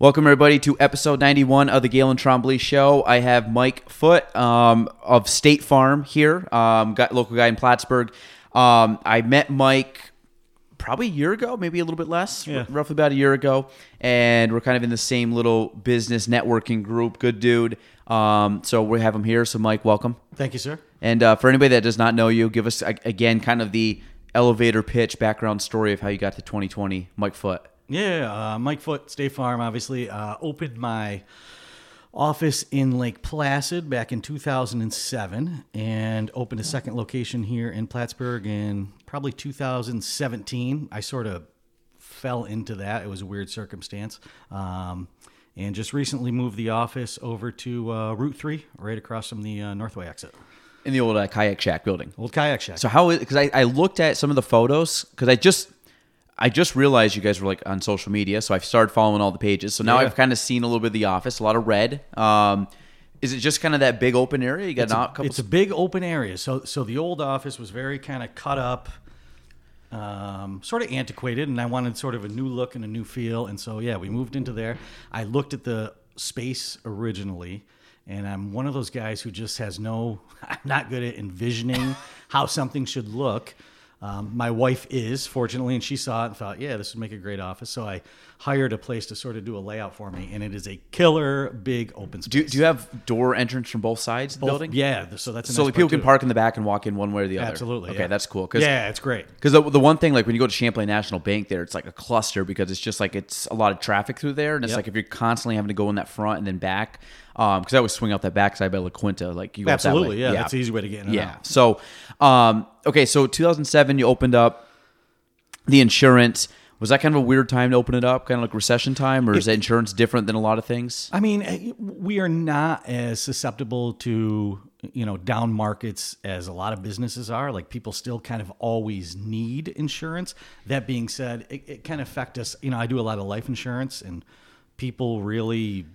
Welcome, everybody, to episode 91 of the Gaelan Trombley Show. I have Mike Foote um, of State Farm here, um, got local guy in Plattsburgh. Um, I met Mike probably a year ago, maybe a little bit less, Yeah. r- roughly about a year ago, and we're kind of in the same little business networking group. Good dude. Um, so we have him here. So, Mike, welcome. Thank you, sir. And uh, for anybody that does not know you, give us again kind of the elevator pitch background story of how you got to 2020, Mike Foote. Yeah, uh, Mike Foote, State Farm, obviously. Uh, opened my office in Lake Placid back in 2007 and opened a second location here in Plattsburgh in probably 2017. I sort of fell into that. It was a weird circumstance. Um, and just recently moved the office over to uh, Route 3, right across from the uh, Northway exit. In the old uh, kayak shack building. Old kayak shack. So how? Because I, I looked at some of the photos because I just I just realized you guys were like on social media, so I've started following all the pages. So now Yeah. I've kind of seen a little bit of the office, a lot of red. Um, is it just kind of that big open area? You got it's a, couple. it's a big open area. So so the old office was very kind of cut up, um, sort of antiquated, and I wanted sort of a new look and a new feel. And so yeah, we moved into there. I looked at the space originally. And I'm one of those guys who just has no, I'm not good at envisioning how something should look. Um, my wife is, fortunately, and she saw it and thought, yeah, this would make a great office. So I hired a place to sort of do a layout for me. And it is a killer big open space. do, do you have door entrance from both sides of the Both- building? Yeah, so that's a So nice like people can too. park in the back and walk in one way or the other. Absolutely. Okay, yeah. that's cool. Cause, yeah, it's great. Because the, the one thing, like when you go to Champlain National Bank, there it's like a cluster because it's just like it's a lot of traffic through there, and it's Yep. like if you're constantly having to go in that front and then back, because I always swing out that back side by La Quinta, like you go up that Absolutely, way. yeah, that's the easy way to get in Yeah. out. So, um, okay, so 2007, you opened up the insurance. Was that kind of a weird time to open it up, kind of like recession time, or is that insurance different than a lot of things? I mean, eh, we are not as susceptible to you know down markets as a lot of businesses are. Like people still kind of always need insurance. That being said, it, it can affect us. You know, I do a lot of life insurance, and people really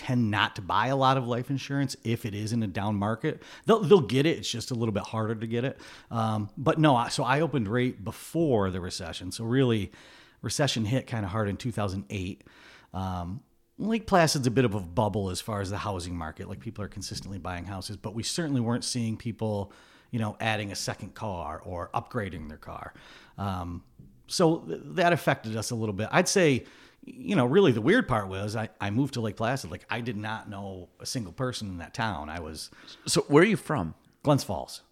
tend not to buy a lot of life insurance if it is in a down market. They'll they'll get it. It's just a little bit harder to get it. Um, but no, so I opened rate before the recession. So really, recession hit kind of hard in 2008. Um, Lake Placid's a bit of a bubble as far as the housing market. Like people are consistently buying houses, but we certainly weren't seeing people, you know, adding a second car or upgrading their car. Um, so th- that affected us a little bit. I'd say, you know, really the weird part was I, I moved to Lake Placid. Like I did not know a single person in that town. I was So, where are you from? Glens Falls.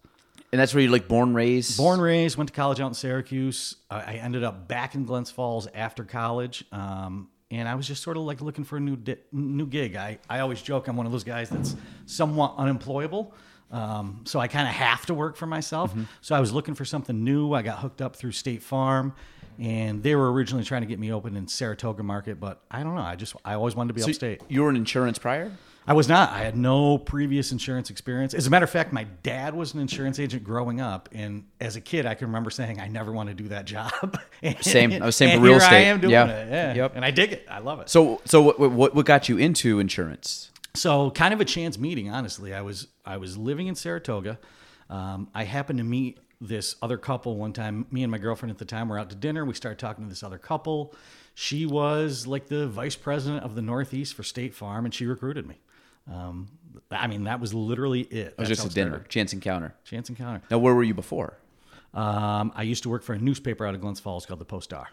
And that's where you're like born, raised. Born, raised, went to college out in Syracuse. I, I ended up back in Glens Falls after college. Um, and I was just sort of like looking for a new di- new gig. I, I always joke I'm one of those guys that's somewhat unemployable. Um, so I kind of have to work for myself. So I was looking for something new. I got hooked up through State Farm, and they were originally trying to get me open in Saratoga market, but I don't know. I just I always wanted to be So upstate. you were an insurance prior. I was not. I had no previous insurance experience. As a matter of fact, my dad was an insurance agent growing up, and as a kid, I can remember saying I never want to do that job. And- Same. I was same for real here I am doing Yeah. it. Yeah. Yep. And I dig it. I love it. So, so what, what, what got you into insurance? So kind of a chance meeting, honestly. I was I was living in Saratoga. Um, I happened to meet this other couple one time. Me and my girlfriend at the time were out to dinner. We started talking to this other couple. She was like the vice president of the Northeast for State Farm, and she recruited me. Um, I mean, that was literally it. It was just a dinner, chance encounter. Chance encounter. Now, where were you before? Um, I used to work for a newspaper out of Glens Falls called the Post Star.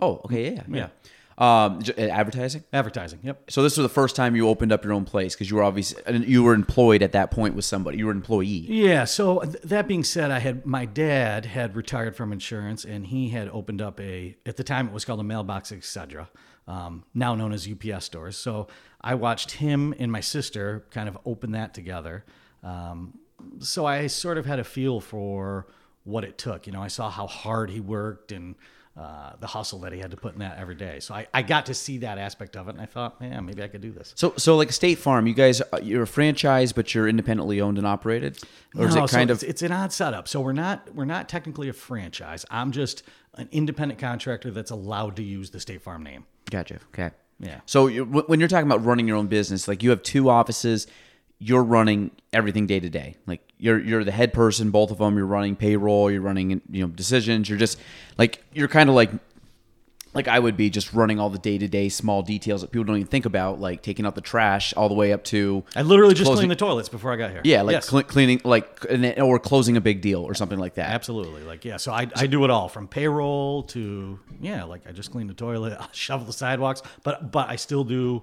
Oh, okay, yeah, yeah. Um, j- uh, advertising. Advertising. Yep. So this was the first time you opened up your own place because you were obviously you were employed at that point with somebody. You were an employee. Yeah. So th- that being said, I had my dad had retired from insurance, and he had opened up a at the time it was called a mailbox etc. Um, now known as UPS stores. So I watched him and my sister kind of open that together. Um, so I sort of had a feel for what it took. You know, I saw how hard he worked and uh, the hustle that he had to put in that every day. So I, I got to see that aspect of it, and I thought, man, maybe I could do this. So, so like State Farm, you guys, uh, you're a franchise, but you're independently owned and operated, or is No, it so kind it's, of? it's an odd setup. So we're not we're not technically a franchise. I'm just an independent contractor that's allowed to use the State Farm name. Gotcha. Okay. Yeah. So you when you're talking about running your own business, like you have two offices, you're running everything day to day. Like you're you're the head person, both of them. You're running payroll. You're running you know decisions. You're just like you're kind of like like I would be just running all the day to day small details that people don't even think about, like taking out the trash all the way up to I literally just Closing- cleaned the toilets before I got here. yeah, like Yes. cle- cleaning like or closing a big deal or something like that. Absolutely. Like, yeah. So I, I do it all from payroll to, yeah, like I just clean the toilet, I shovel the sidewalks, but, but I still do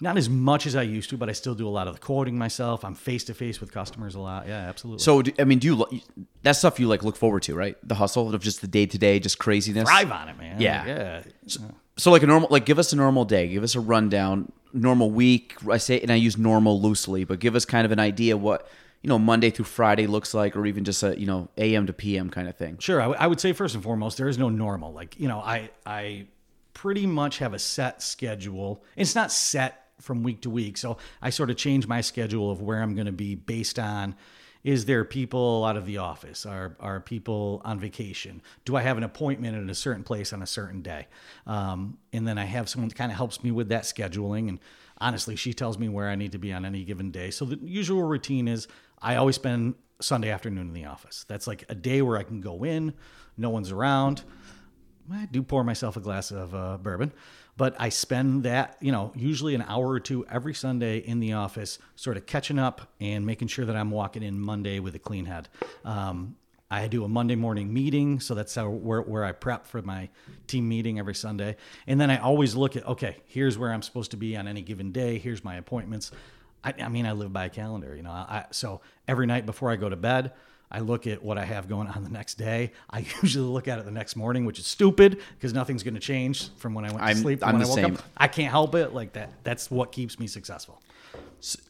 not as much as I used to, but I still do a lot of the quoting myself. I'm face to face with customers a lot. Yeah, absolutely. So I mean, do you that stuff you like look forward to, right? The hustle of just the day to day, just craziness. thrive on it, man. Yeah. Like, yeah. So like a normal, like give us a normal day, give us a rundown, normal week. I say, and I use normal loosely, but give us kind of an idea what you know Monday through Friday looks like, or even just a you know AM to PM kind of thing. Sure. I, w- I would say first and foremost, there is no normal. Like, you know, I, I pretty much have a set schedule. It's not set from week to week. So I sort of change my schedule of where I'm going to be based on is there people out of the office? Are, are people on vacation? Do I have an appointment at a certain place on a certain day? Um, and then I have someone that kind of helps me with that scheduling. And honestly, she tells me where I need to be on any given day. So the usual routine is I always spend Sunday afternoon in the office. That's like a day where I can go in, no one's around. I do pour myself a glass of uh, bourbon, but I spend that, you know, usually an hour or two every Sunday in the office, sort of catching up and making sure that I'm walking in Monday with a clean head. Um, I do a Monday morning meeting, so that's how where, where I prep for my team meeting every Sunday, and then I always look at okay, here's where I'm supposed to be on any given day. Here's my appointments. I, I mean, I live by a calendar, you know. I, so every night before I go to bed, I look at what I have going on the next day. I usually look at it the next morning, which is stupid because nothing's going to change from when I went I'm- to sleep to I'm when I the woke same. up. I can't help it. Like that. That's what keeps me successful.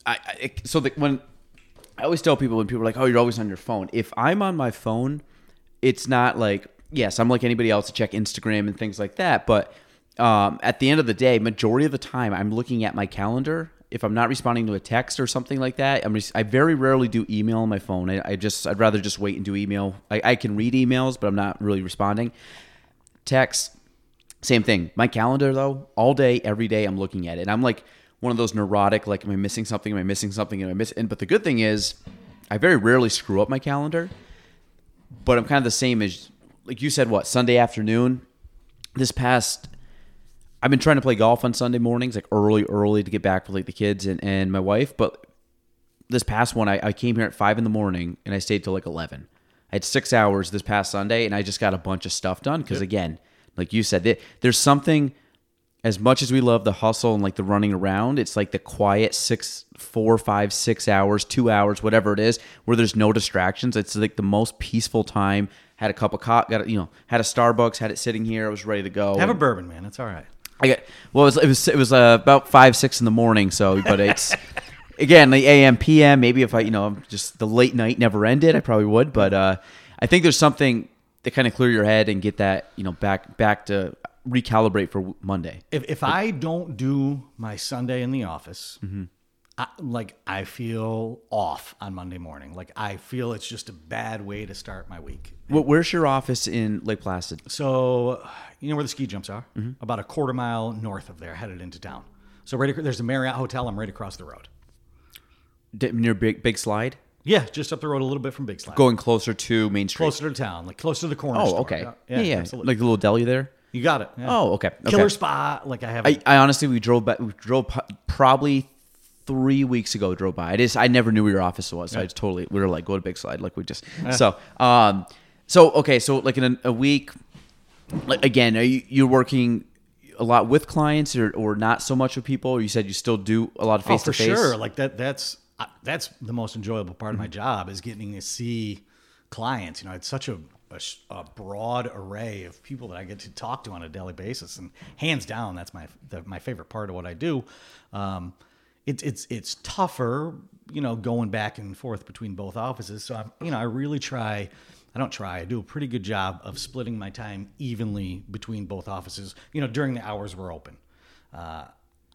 I, I so the, when I always tell people when people are like, "Oh, you're always on your phone." If I'm on my phone, it's not like yes, I'm like anybody else to check Instagram and things like that. But um, at the end of the day, majority of the time, I'm looking at my calendar. If I'm not responding to a text or something like that, I'm res- I very rarely do email on my phone. I, I just I'd rather just wait and do email. I, I can read emails, but I'm not really responding. Text, same thing. My calendar though, all day, every day, I'm looking at it. And I'm like one of those neurotic, like, am I missing something? Am I missing something? Am I missing? And but the good thing is, I very rarely screw up my calendar. But I'm kind of the same as, like you said, what Sunday afternoon. This past, I've been trying to play golf on Sunday mornings, like early, early to get back with like the kids and, and my wife. But this past one, I, I came here at five in the morning and I stayed till like eleven. I had six hours this past Sunday, and I just got a bunch of stuff done. Because again, like you said, there- there's something. As much as we love the hustle and like the running around, it's like the quiet six, four, five, six hours, two hours, whatever it is, where there's no distractions. It's like the most peaceful time. Had a cup of coffee, got a, you know, had a Starbucks, had it sitting here. I was ready to go. Have a bourbon, man. It's all right. I got well. It was it was, it was uh, about five six in the morning. So, but it's again the AM PM. Maybe if I you know just the late night never ended, I probably would. But uh, I think there's something to kind of clear your head and get that you know back back to recalibrate for Monday. If if I don't do my Sunday in the office, Mm-hmm. I, like I feel off on Monday morning. Like I feel it's just a bad way to start my week. Wh- Where's your office in Lake Placid? So, you know where the ski jumps are? Mm-hmm. About a quarter mile north of there, headed into town. So, right, ac- there's a Marriott hotel. I'm right across the road. D- near Big Big Slide, Yeah, just up the road a little bit from Big Slide. going closer to Main Street. closer to town, like closer to the corner. Oh, store. okay. Yeah, Yeah, yeah. absolutely. Like the little deli there. you got it. yeah. Oh, okay. okay. Killer spot. Like I have. I, I honestly we drove back we drove probably three weeks ago drove by i just i never knew where your office was so i just totally we were like go to big slide like we just so um so okay so like in a, a week again are you you're working a lot with clients or, or not so much with people you said you still do a lot of Oh, face for to face sure. Like that. That's uh, that's the most enjoyable part of my job is getting to see clients. You know, it's such a, a a broad array of people that I get to talk to on a daily basis, and hands down, that's my the, my favorite part of what I do. Um, it's it's it's tougher, you know, going back and forth between both offices. So I'm, you know, I really try. I don't try. I do a pretty good job of splitting my time evenly between both offices. You know, during the hours we're open. Uh,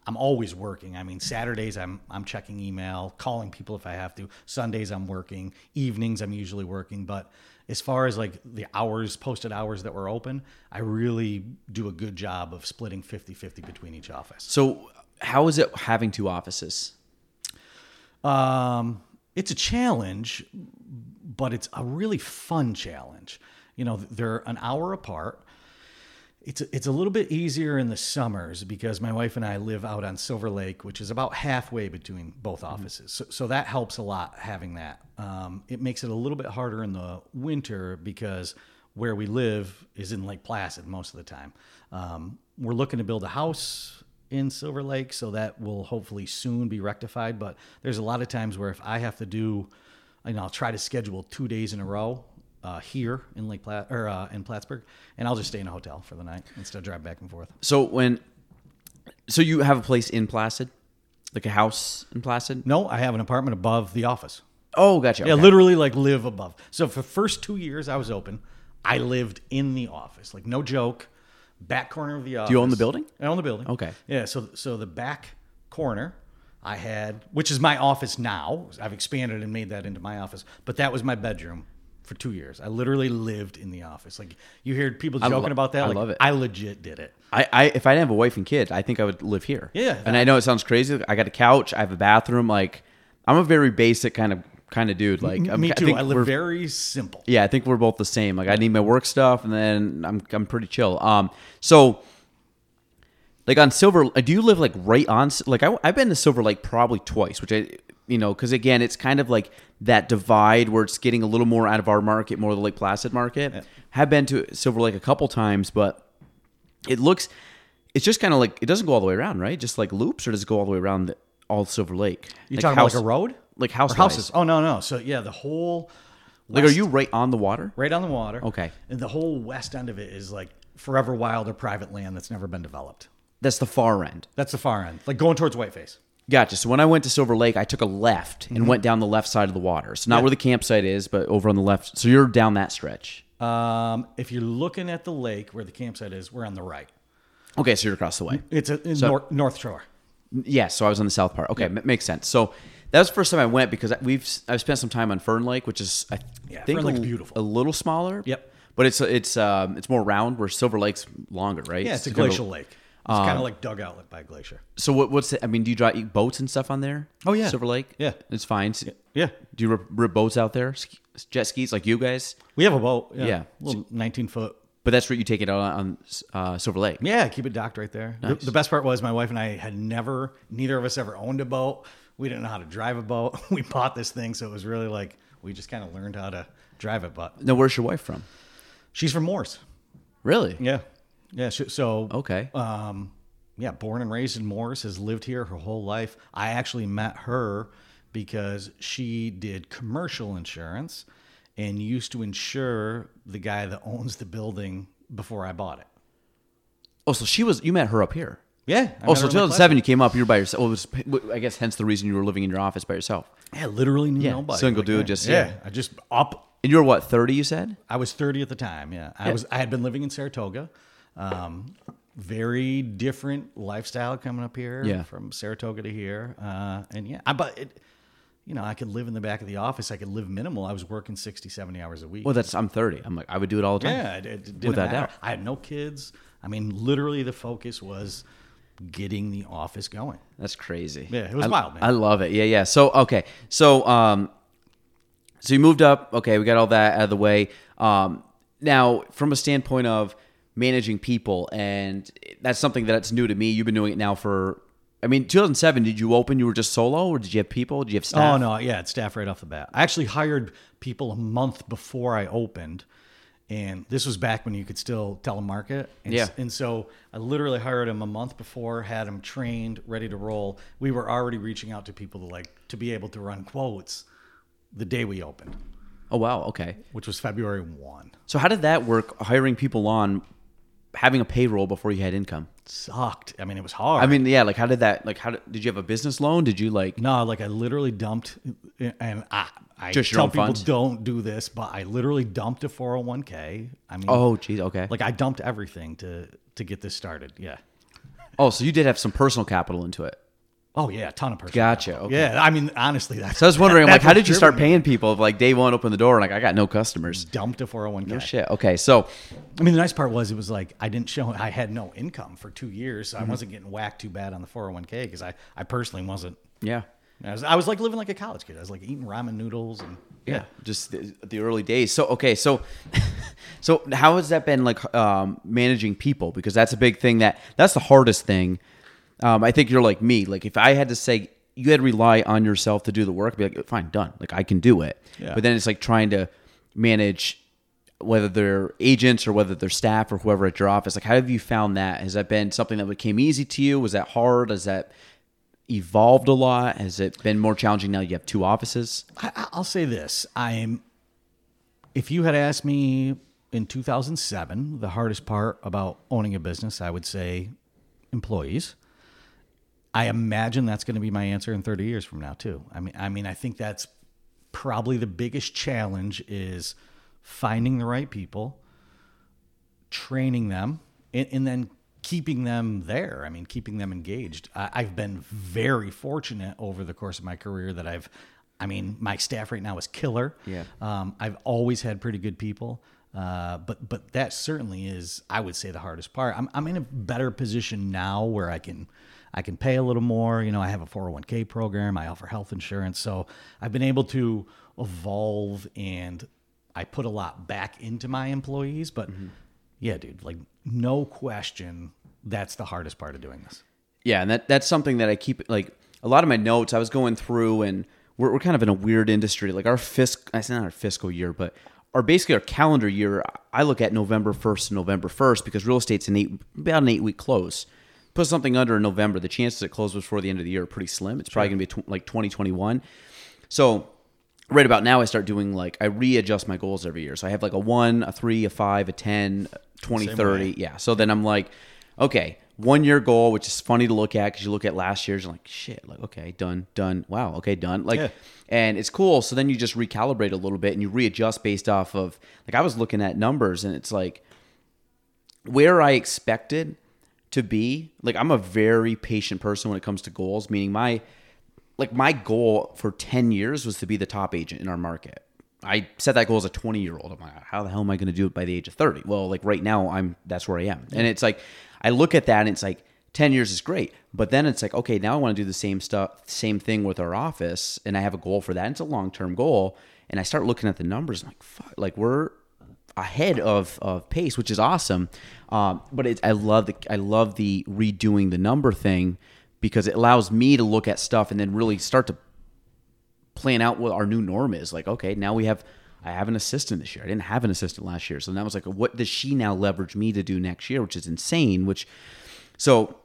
I'm always working. I mean, Saturdays I'm I'm checking email, calling people if I have to. Sundays I'm working. Evenings I'm usually working. But as far as like the hours, posted hours that we're open, I really do a good job of splitting 50-50 between each office. So, how is it having two offices? Um, it's a challenge, but it's a really fun challenge. You know, they're an hour apart. It's a, it's a little bit easier in the summers because my wife and I live out on Silver Lake, which is about halfway between both offices. So, so that helps a lot having that. Um, it makes it a little bit harder in the winter because where we live is in Lake Placid most of the time. Um, we're looking to build a house in Silver Lake, so that will hopefully soon be rectified. But there's a lot of times where if I have to do, you know, I'll try to schedule two days in a row uh, here in Lake Platt or uh, in Plattsburgh, and I'll just stay in a hotel for the night instead of drive back and forth. So when, so you have a place in Placid, like a house in Placid? No, I have an apartment above the office. Oh, gotcha. Yeah, okay. literally like live above. So for the first two years I was open, I lived in the office. Like no joke, back corner of the office. Do you own the building? I own the building. Okay. Yeah. So so the back corner I had, which is my office now. I've expanded and made that into my office, but that was my bedroom for two years. I literally lived in the office. Like you hear people lo- joking about that. I like, love it. I legit did it. I, I if I didn't have a wife and kid, I think I would live here. Yeah. And I know it sounds crazy. I got a couch. I have a bathroom. Like I'm a very basic kind of kind of dude. Like I'm, Me I too. think I, live very simple. Yeah, I think we're both the same. Like I need my work stuff, and then I'm I'm pretty chill. Um, so like on Silver, uh, do you live like right on? Like I, I've been to Silver Lake probably twice, which I, you know, because again, it's kind of like that divide where it's getting a little more out of our market, more of the Lake Placid market. Have been to Silver Lake a couple times, but it looks, it's just kind of like it doesn't go all the way around, right? Just like loops, or does it go all the way around the, all Silver Lake? You like talking house- about like a road? like house houses? Oh no, no. So yeah, the whole Like, are you right on the water? right on the water? Okay. And the whole west end of it is like forever wild or private land that's never been developed. That's the far end. That's the far end, like going towards Whiteface. Gotcha. So when I went to Silver Lake, I took a left and went down the left side of the water. So not Yeah. where the campsite is, but over on the left. So you're down that stretch. Um, if you're looking at the lake where the campsite is, we're on the right. Okay, so you're across the way. It's a in nor- North Shore. Yeah, so I was on the south part. Okay, m- makes sense. So that was the first time I went because we've I've spent some time on Fern Lake, which is I Yeah, think a, beautiful. a little smaller. Yep. But it's it's um it's more round where Silver Lake's longer, right? Yeah, it's a kind of glacial lake. It's kind of like dug out by a glacier. So what what's it? I mean, do you drive boats and stuff on there? Oh, yeah. Silver Lake. Yeah. it's fine. Yeah, Do you rip, rip boats out there? Ski- Jet skis like you guys? we have a boat. Yeah, Yeah. little 19 foot. But that's where you take it out on uh, Silver Lake. Yeah, keep it docked right there. The, Nice. the best part was my wife and I had never, neither of us ever owned a boat. We didn't know how to drive a boat. We bought this thing, so it was really like we just kind of learned how to drive it. But Now, where's your wife from? she's from Morse. Really? Yeah, yeah. she- So Okay. um, yeah, born and raised in Morris, has lived here her whole life. I actually met her because she did commercial insurance and used to insure the guy that owns the building before I bought it. oh, so she was. You met her up here. Yeah. I Oh, so 2007, you came up. You were by yourself. Well, was, I guess hence the reason you were living in your office by yourself. Yeah, literally knew Yeah, nobody. single Like, dude, just- yeah. yeah. I just up. And you were what 30? You said. I was 30 at the time. Yeah, I Yeah. was. I had been living in Saratoga. Um, very different lifestyle coming up here. Yeah. from Saratoga to here. Uh, and yeah, I but it. You know, I could live in the back of the office. I could live minimal. I was working 60, 70 hours a week. Well, that's I'm 30. I'm like I would do it all the time. yeah, it, it Without matter. doubt. I had no kids. I mean, literally, the focus was getting the office going. That's crazy. Yeah, it was I, wild, man. I love it. Yeah, yeah. So okay, so um, so you moved up. Okay, we got all that out of the way. Um, now from a standpoint of managing people, and that's something that's new to me. You've been doing it now for. I mean, 2007. Did you open? You were just solo, or did you have people? Did you have staff? Oh no, yeah, it's staff right off the bat. I actually hired people a month before I opened, and this was back when you could still telemarket. And, Yeah. and so I literally hired them a month before, had them trained, ready to roll. We were already reaching out to people to like to be able to run quotes the day we opened, Oh wow. Okay. which was February one. So how did that work? Hiring people on, having a payroll before you had income. sucked. I mean, it was hard. I mean, yeah, like how did that? Like, how did, did you have a business loan? Did you like? no, like I literally dumped, and I, I Just tell people funds? don't do this, but I literally dumped a 401k. I mean, Oh, geez, okay. like I dumped everything to to get this started. Yeah. oh, so you did have some personal capital into it. Oh yeah, a ton of personal. Gotcha, okay. Yeah, I mean, honestly, that's. So I was wondering, like, how did you start paying people? If like day one, open the door, like I got no customers. Dumped a 401k. No shit. Okay, so I mean, the nice part was it was like I didn't show I had no income for two years, so Mm-hmm. I wasn't getting whacked too bad on the 401k because I, I personally wasn't. yeah, I was, I was like living like a college kid. I was like eating ramen noodles and yeah, just the, the early days. So okay, so so how has that been like um, managing people? Because that's a big thing. That that's the hardest thing. Um, I think you're like me. Like if I had to say you had to rely on yourself to do the work, I'd be like, fine, done. Like I can do it. Yeah. But then it's like trying to manage whether they're agents or whether they're staff or whoever at your office. Like how have you found that? Has that been something that became easy to you? Was that hard? Has that evolved a lot? Has it been more challenging now you have two offices? I, I'll say this: I'm. If you had asked me in 2007, the hardest part about owning a business, I would say employees. I imagine that's going to be my answer in 30 years from now too. I mean, I mean, I think that's probably the biggest challenge is finding the right people, training them, and, and then keeping them there. I mean, keeping them engaged. I, I've been very fortunate over the course of my career that I've, I mean, my staff right now is killer. Yeah. Um, I've always had pretty good people. Uh, but but that certainly is, I would say, the hardest part. I'm I'm in a better position now where I can I can pay a little more. You know, I have a 401k program. I offer health insurance, so I've been able to evolve and I put a lot back into my employees. But mm-hmm. yeah, dude, like no question, that's the hardest part of doing this. Yeah, and that that's something that I keep like a lot of my notes. I was going through, and we're, we're kind of in a weird industry. Like our fiscal, I say not our fiscal year, but our basically our calendar year. I look at November first to November first because real estate's an eight about an eight week close. Put something under in November, the chances it closes before the end of the year are pretty slim. It's probably going to be tw- like twenty twenty one. So right about now, I start doing like I readjust my goals every year. So I have like a one, a three, a five, a 10, 20, Same 30. way. Yeah. So then I'm like, okay, one year goal, which is funny to look at because you look at last year's and like, shit, like, okay, done, done. Wow, okay, done. Like, Yeah. and it's cool. So then you just recalibrate a little bit and you readjust based off of, like, I was looking at numbers and it's like where I expected to be. Like, I'm a very patient person when it comes to goals, meaning my, like, my goal for 10 years was to be the top agent in our market. I set that goal as a 20 year old. I'm like, how the hell am I going to do it by the age of 30? Well, like right now, I'm that's where I am, and it's like I look at that and it's like 10 years is great, but then it's like okay, now I want to do the same stuff, same thing with our office, and I have a goal for that. And it's a long term goal, and I start looking at the numbers. I'm like, fuck, like we're ahead of, of pace, which is awesome. Um, but it's I love the I love the redoing the number thing because it allows me to look at stuff and then really start to plan out what our new norm is. Like, okay, now we have I have an assistant this year. I didn't have an assistant last year. So that was like, what does she now leverage me to do next year, which is insane. Which so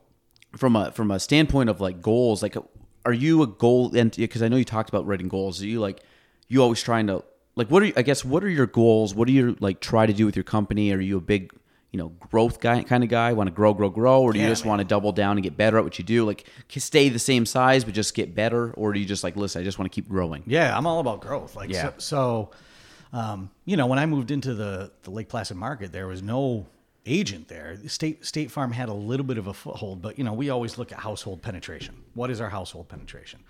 from a from a standpoint of like goals, like are you a goal and because I know you talked about writing goals, are you like you always trying to like what are you I guess what are your goals? What do you like try to do with your company? Are you a big you know, growth guy kind of guy, want to grow, grow, grow, or do you just want to double down and get better at what you do? Like stay the same size but just get better, or do you just like listen? I just want to keep growing. Yeah, I'm all about growth. Like Yeah. so, so um, you know, when I moved into the the Lake Placid market, there was no agent there. State State Farm had a little bit of a foothold, but you know, we always look at household penetration. What is our household penetration?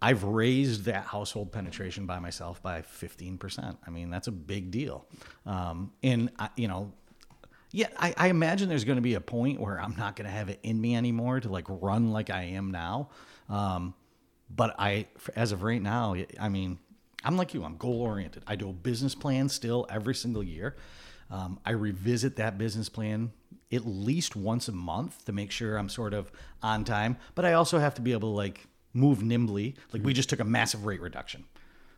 I've raised that household penetration by myself by 15%. I mean, that's a big deal. Um, and I, you know, yeah, I, I imagine there's going to be a point where I'm not going to have it in me anymore to like run like I am now. Um, but I, as of right now, I mean, I'm like you. I'm goal oriented. I do a business plan still every single year. Um, I revisit that business plan at least once a month to make sure I'm sort of on time. But I also have to be able to like move nimbly. Like we just took a massive rate reduction,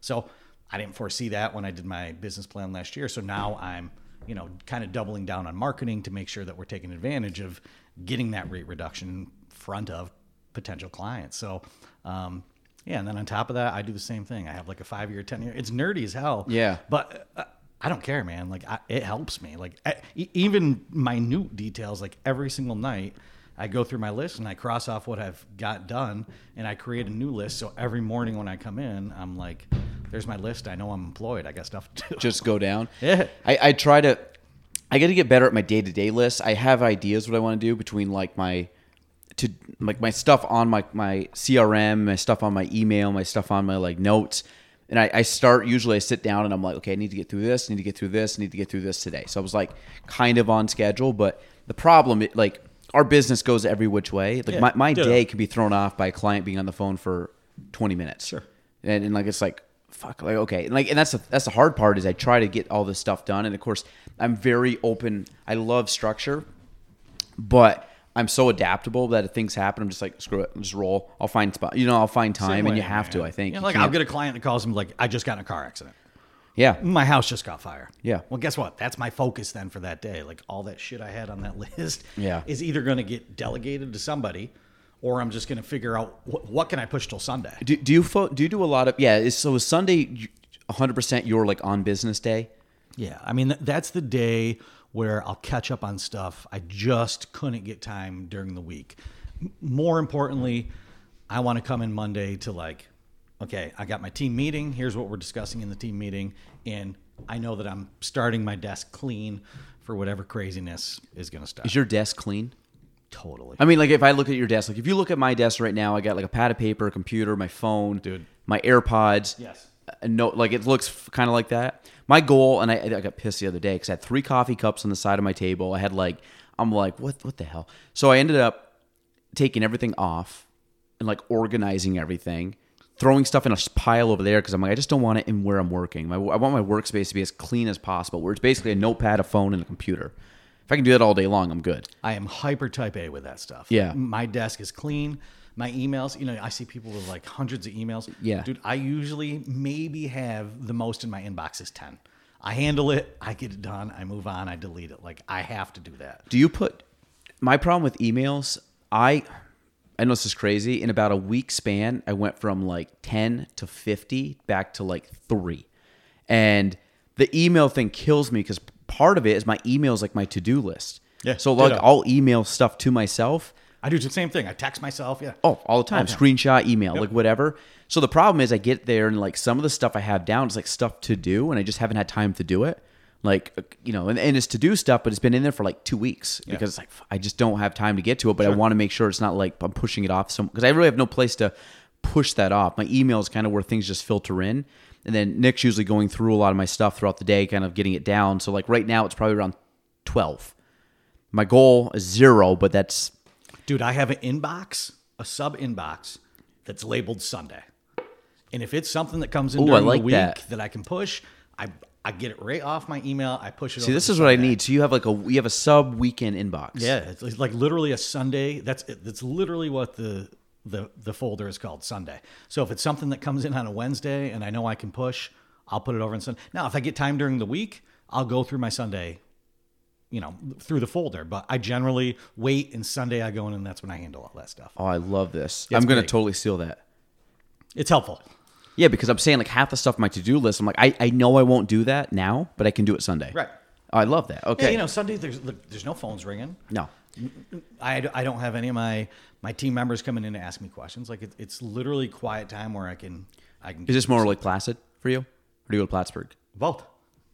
so I didn't foresee that when I did my business plan last year. So now I'm, you know, kind of doubling down on marketing to make sure that we're taking advantage of getting that rate reduction in front of potential clients. So, um, yeah, and then on top of that, I do the same thing. I have like a five year, ten year. It's nerdy as hell. Yeah. but uh, I don't care, man. Like I, it helps me. Like I, even minute details. Like every single night, I go through my list and I cross off what I've got done, and I create a new list. So every morning when I come in, I'm like, "There's my list. I know I'm employed. I got stuff to do." Just go down. Yeah. I, I try to. I got to get better at my day to day list. I have ideas what I want to do between like my to like my stuff on my my CRM, my stuff on my email, my stuff on my like notes. And I, I start usually I sit down and I'm like, okay, I need to get through this, I need to get through this, I need to get through this today. So I was like kind of on schedule, but the problem it, like our business goes every which way. Like Yeah, my, my day can be thrown off by a client being on the phone for 20 minutes. Sure. And, and like it's like fuck like okay and like and that's the that's the hard part is I try to get all this stuff done and of course I'm very open I love structure but I'm so adaptable that if things happen I'm just like screw it just roll I'll find spot you know I'll find time Same and you have to. I think Yeah, like I'll get a client that calls me like, "I just got in a car accident. Yeah My house just got fire." Yeah. Well, guess what? That's my focus then for that day. Like all that shit I had on that list Yeah. is either going to get delegated to somebody, or I'm just going to figure out what, what can I push till Sunday. do, do you fo- do you do a lot of yeah is, so is Sunday 100% your like on business day Yeah, I mean th- that's the day where I'll catch up on stuff I just couldn't get time during the week. More importantly, I want to come in Monday to like, okay, I got my team meeting. Here's what we're discussing in the team meeting, and I know that I'm starting my desk clean for whatever craziness is going to start. is your desk clean totally. I mean, like if I look at your desk, like if you look at my desk right now, I got like a pad of paper, a computer, my phone, Dude. my AirPods. Yes. Uh, a note, like it looks kind of like that. My goal, and I, I got pissed the other day because I had three coffee cups on the side of my table. I had like, I'm like, what, what the hell? So I ended up taking everything off and like organizing everything, throwing stuff in a pile over there because I'm like, I just don't want it in where I'm working. My, I want my workspace to be as clean as possible, where it's basically a notepad, a phone, and a computer. If I can do that all day long, I'm good. I am hyper type A with that stuff. Yeah. My desk is clean. My emails, you know, I see people with like hundreds of emails. Yeah. Dude, I usually maybe have the most in my inbox is 10. I handle it, I get it done, I move on, I delete it. Like I have to do that. Do you put my problem with emails? I I know this is crazy. In about a week span, I went from like 10 to 50 back to like three. And the email thing kills me because part of it is my email is like my to do list. Yeah, So like. I'll email stuff to myself. I do the same thing. I text myself, yeah. Oh, all the time. Screenshot, email, like whatever. So the problem is I get there and like some of the stuff I have down is like stuff to do and I just haven't had time to do it. Like, uh, you know, and, and it's to do stuff, but it's been in there for like two weeks because it's like, I just don't have time to get to it, but I want to make sure it's not like I'm pushing it off some, because I really have no place to push that off. My email is kind of where things just filter in. And then Nick's usually going through a lot of my stuff throughout the day, kind of getting it down. So like right now it's probably around 12. My goal is zero, but that's Dude, I have an inbox, a sub inbox that's labeled Sunday. And if it's something that comes in Ooh, during like the week that. that. I can push, I I get it right off my email. I push it. See, this to is what I need. So you have like a you have a sub weekend inbox. Yeah, it's like literally a Sunday. That's that's literally what the the the folder is called Sunday. So if it's something that comes in on a Wednesday and I know I can push, I'll put it over on Sunday. Now, if I get time during the week, I'll go through my Sunday, you know, through the folder. But I generally wait and Sunday I go in and that's when I handle all that stuff. Oh, I love this. Yeah, I'm gonna totally steal that. It's helpful. Yeah, because I'm saying like half the stuff on my to do list. I'm like, I, I know I won't do that now, but I can do it Sunday. Right. Oh, I love that. Okay. Yeah, you know, Sunday there's look, there's no phones ringing. no. I, I don't have any of my my team members coming in to ask me questions. Like it, it's literally quiet time where I can I can Is this more like Placid for you, or do you go to Plattsburgh? both.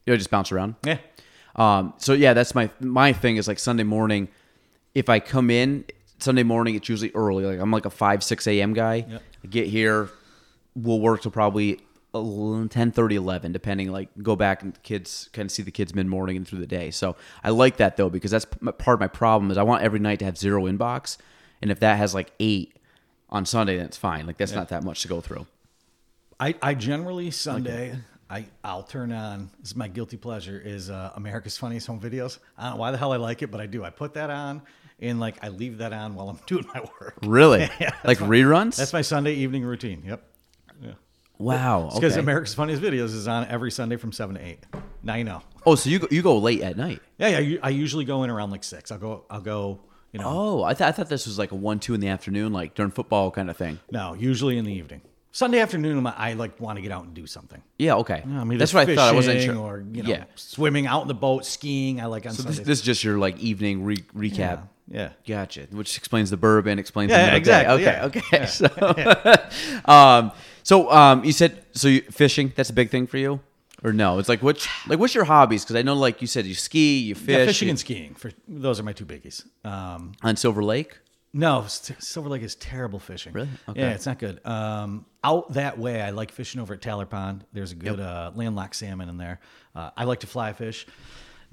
You know, just bounce around. Yeah. Um, so yeah, that's my my thing is like Sunday morning. If I come in Sunday morning, it's usually early. Like I'm like a five six a.m. guy. Yep. I get here, we'll work till probably 10, 30, 11, depending. Like go back and kids kind of see the kids mid morning and through the day. So I like that though because that's part of my problem is I want every night to have zero inbox, and if that has like eight on Sunday, then it's fine. Like that's not that much to go through. I, I generally Sunday I I'll turn on this is my guilty pleasure is uh, America's Funniest Home Videos. I don't know why the hell I like it, but I do. I put that on and like I leave that on while I'm doing my work. Really? Yeah, like reruns? That's my Sunday evening routine. Yep. Yeah. wow. Because okay. America's Funniest Videos is on every Sunday from seven to eight. Now you know. oh, so you go, you go late at night. Yeah, yeah. you- I usually go in around like six. I'll go. I'll go. You know. Oh, I, th- I thought this was like a one, two in the afternoon, like during football kind of thing. No, usually in the evening. Sunday afternoon, I like want to get out and do something. Yeah, okay. I mean, That's what I thought. I wasn't sure. Or you know, yeah. swimming out in the boat, skiing. I like on So Sundays. this, this is just your like evening re- recap. Yeah. Yeah. Gotcha. Which explains the bourbon, explains Yeah, the middle day. exactly, Okay, yeah. okay. So, um, so um, you said so you, fishing. That's a big thing for you, or no? It's like which like what's your hobbies? Because I know like you said you ski, you fish, Yeah, fishing you- and skiing. For those are my two biggies. Um, on Silver Lake. no, Silver Lake is terrible fishing. Really? Okay. Yeah, it's not good. Um, out that way, I like fishing over at Taylor Pond. There's a good uh, landlocked salmon in there. Uh, I like to fly fish.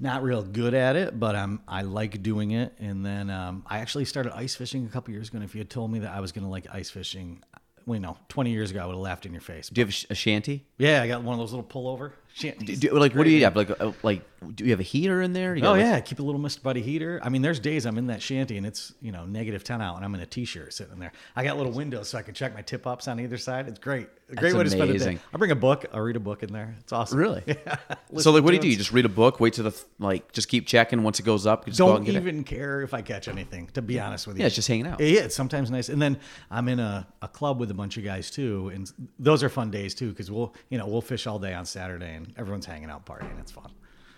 Not real good at it, but I'm I like doing it. And then um, I actually started ice fishing a couple years ago. And if you had told me that I was going to like ice fishing, well, know, 20 years ago, I would have laughed in your face. Do you have a shanty? yeah, I got one of those little pullover shanties. Do, like what do you have? Like uh, like do you have a heater in there? Oh like- yeah, keep a little Mr. Buddy heater. I mean, there's days I'm in that shanty and it's you know negative ten out, and I'm in a t-shirt sitting there. I got little windows so I can check my tip ups on either side. It's great. A great way to spend a day. I bring a book. I'll read a book in there. It's awesome. Really? Yeah. So like, what do you do? You just read a book, wait to the like, just keep checking. Once it goes up, you just Don't and get it. even care if I catch anything. To be honest with you, Yeah, it's just hanging out. Yeah, it's sometimes nice. And then I'm in a, a club with a bunch of guys too, and those are fun days too because we'll you know we'll fish all day on Saturday and everyone's hanging out partying. It's fun.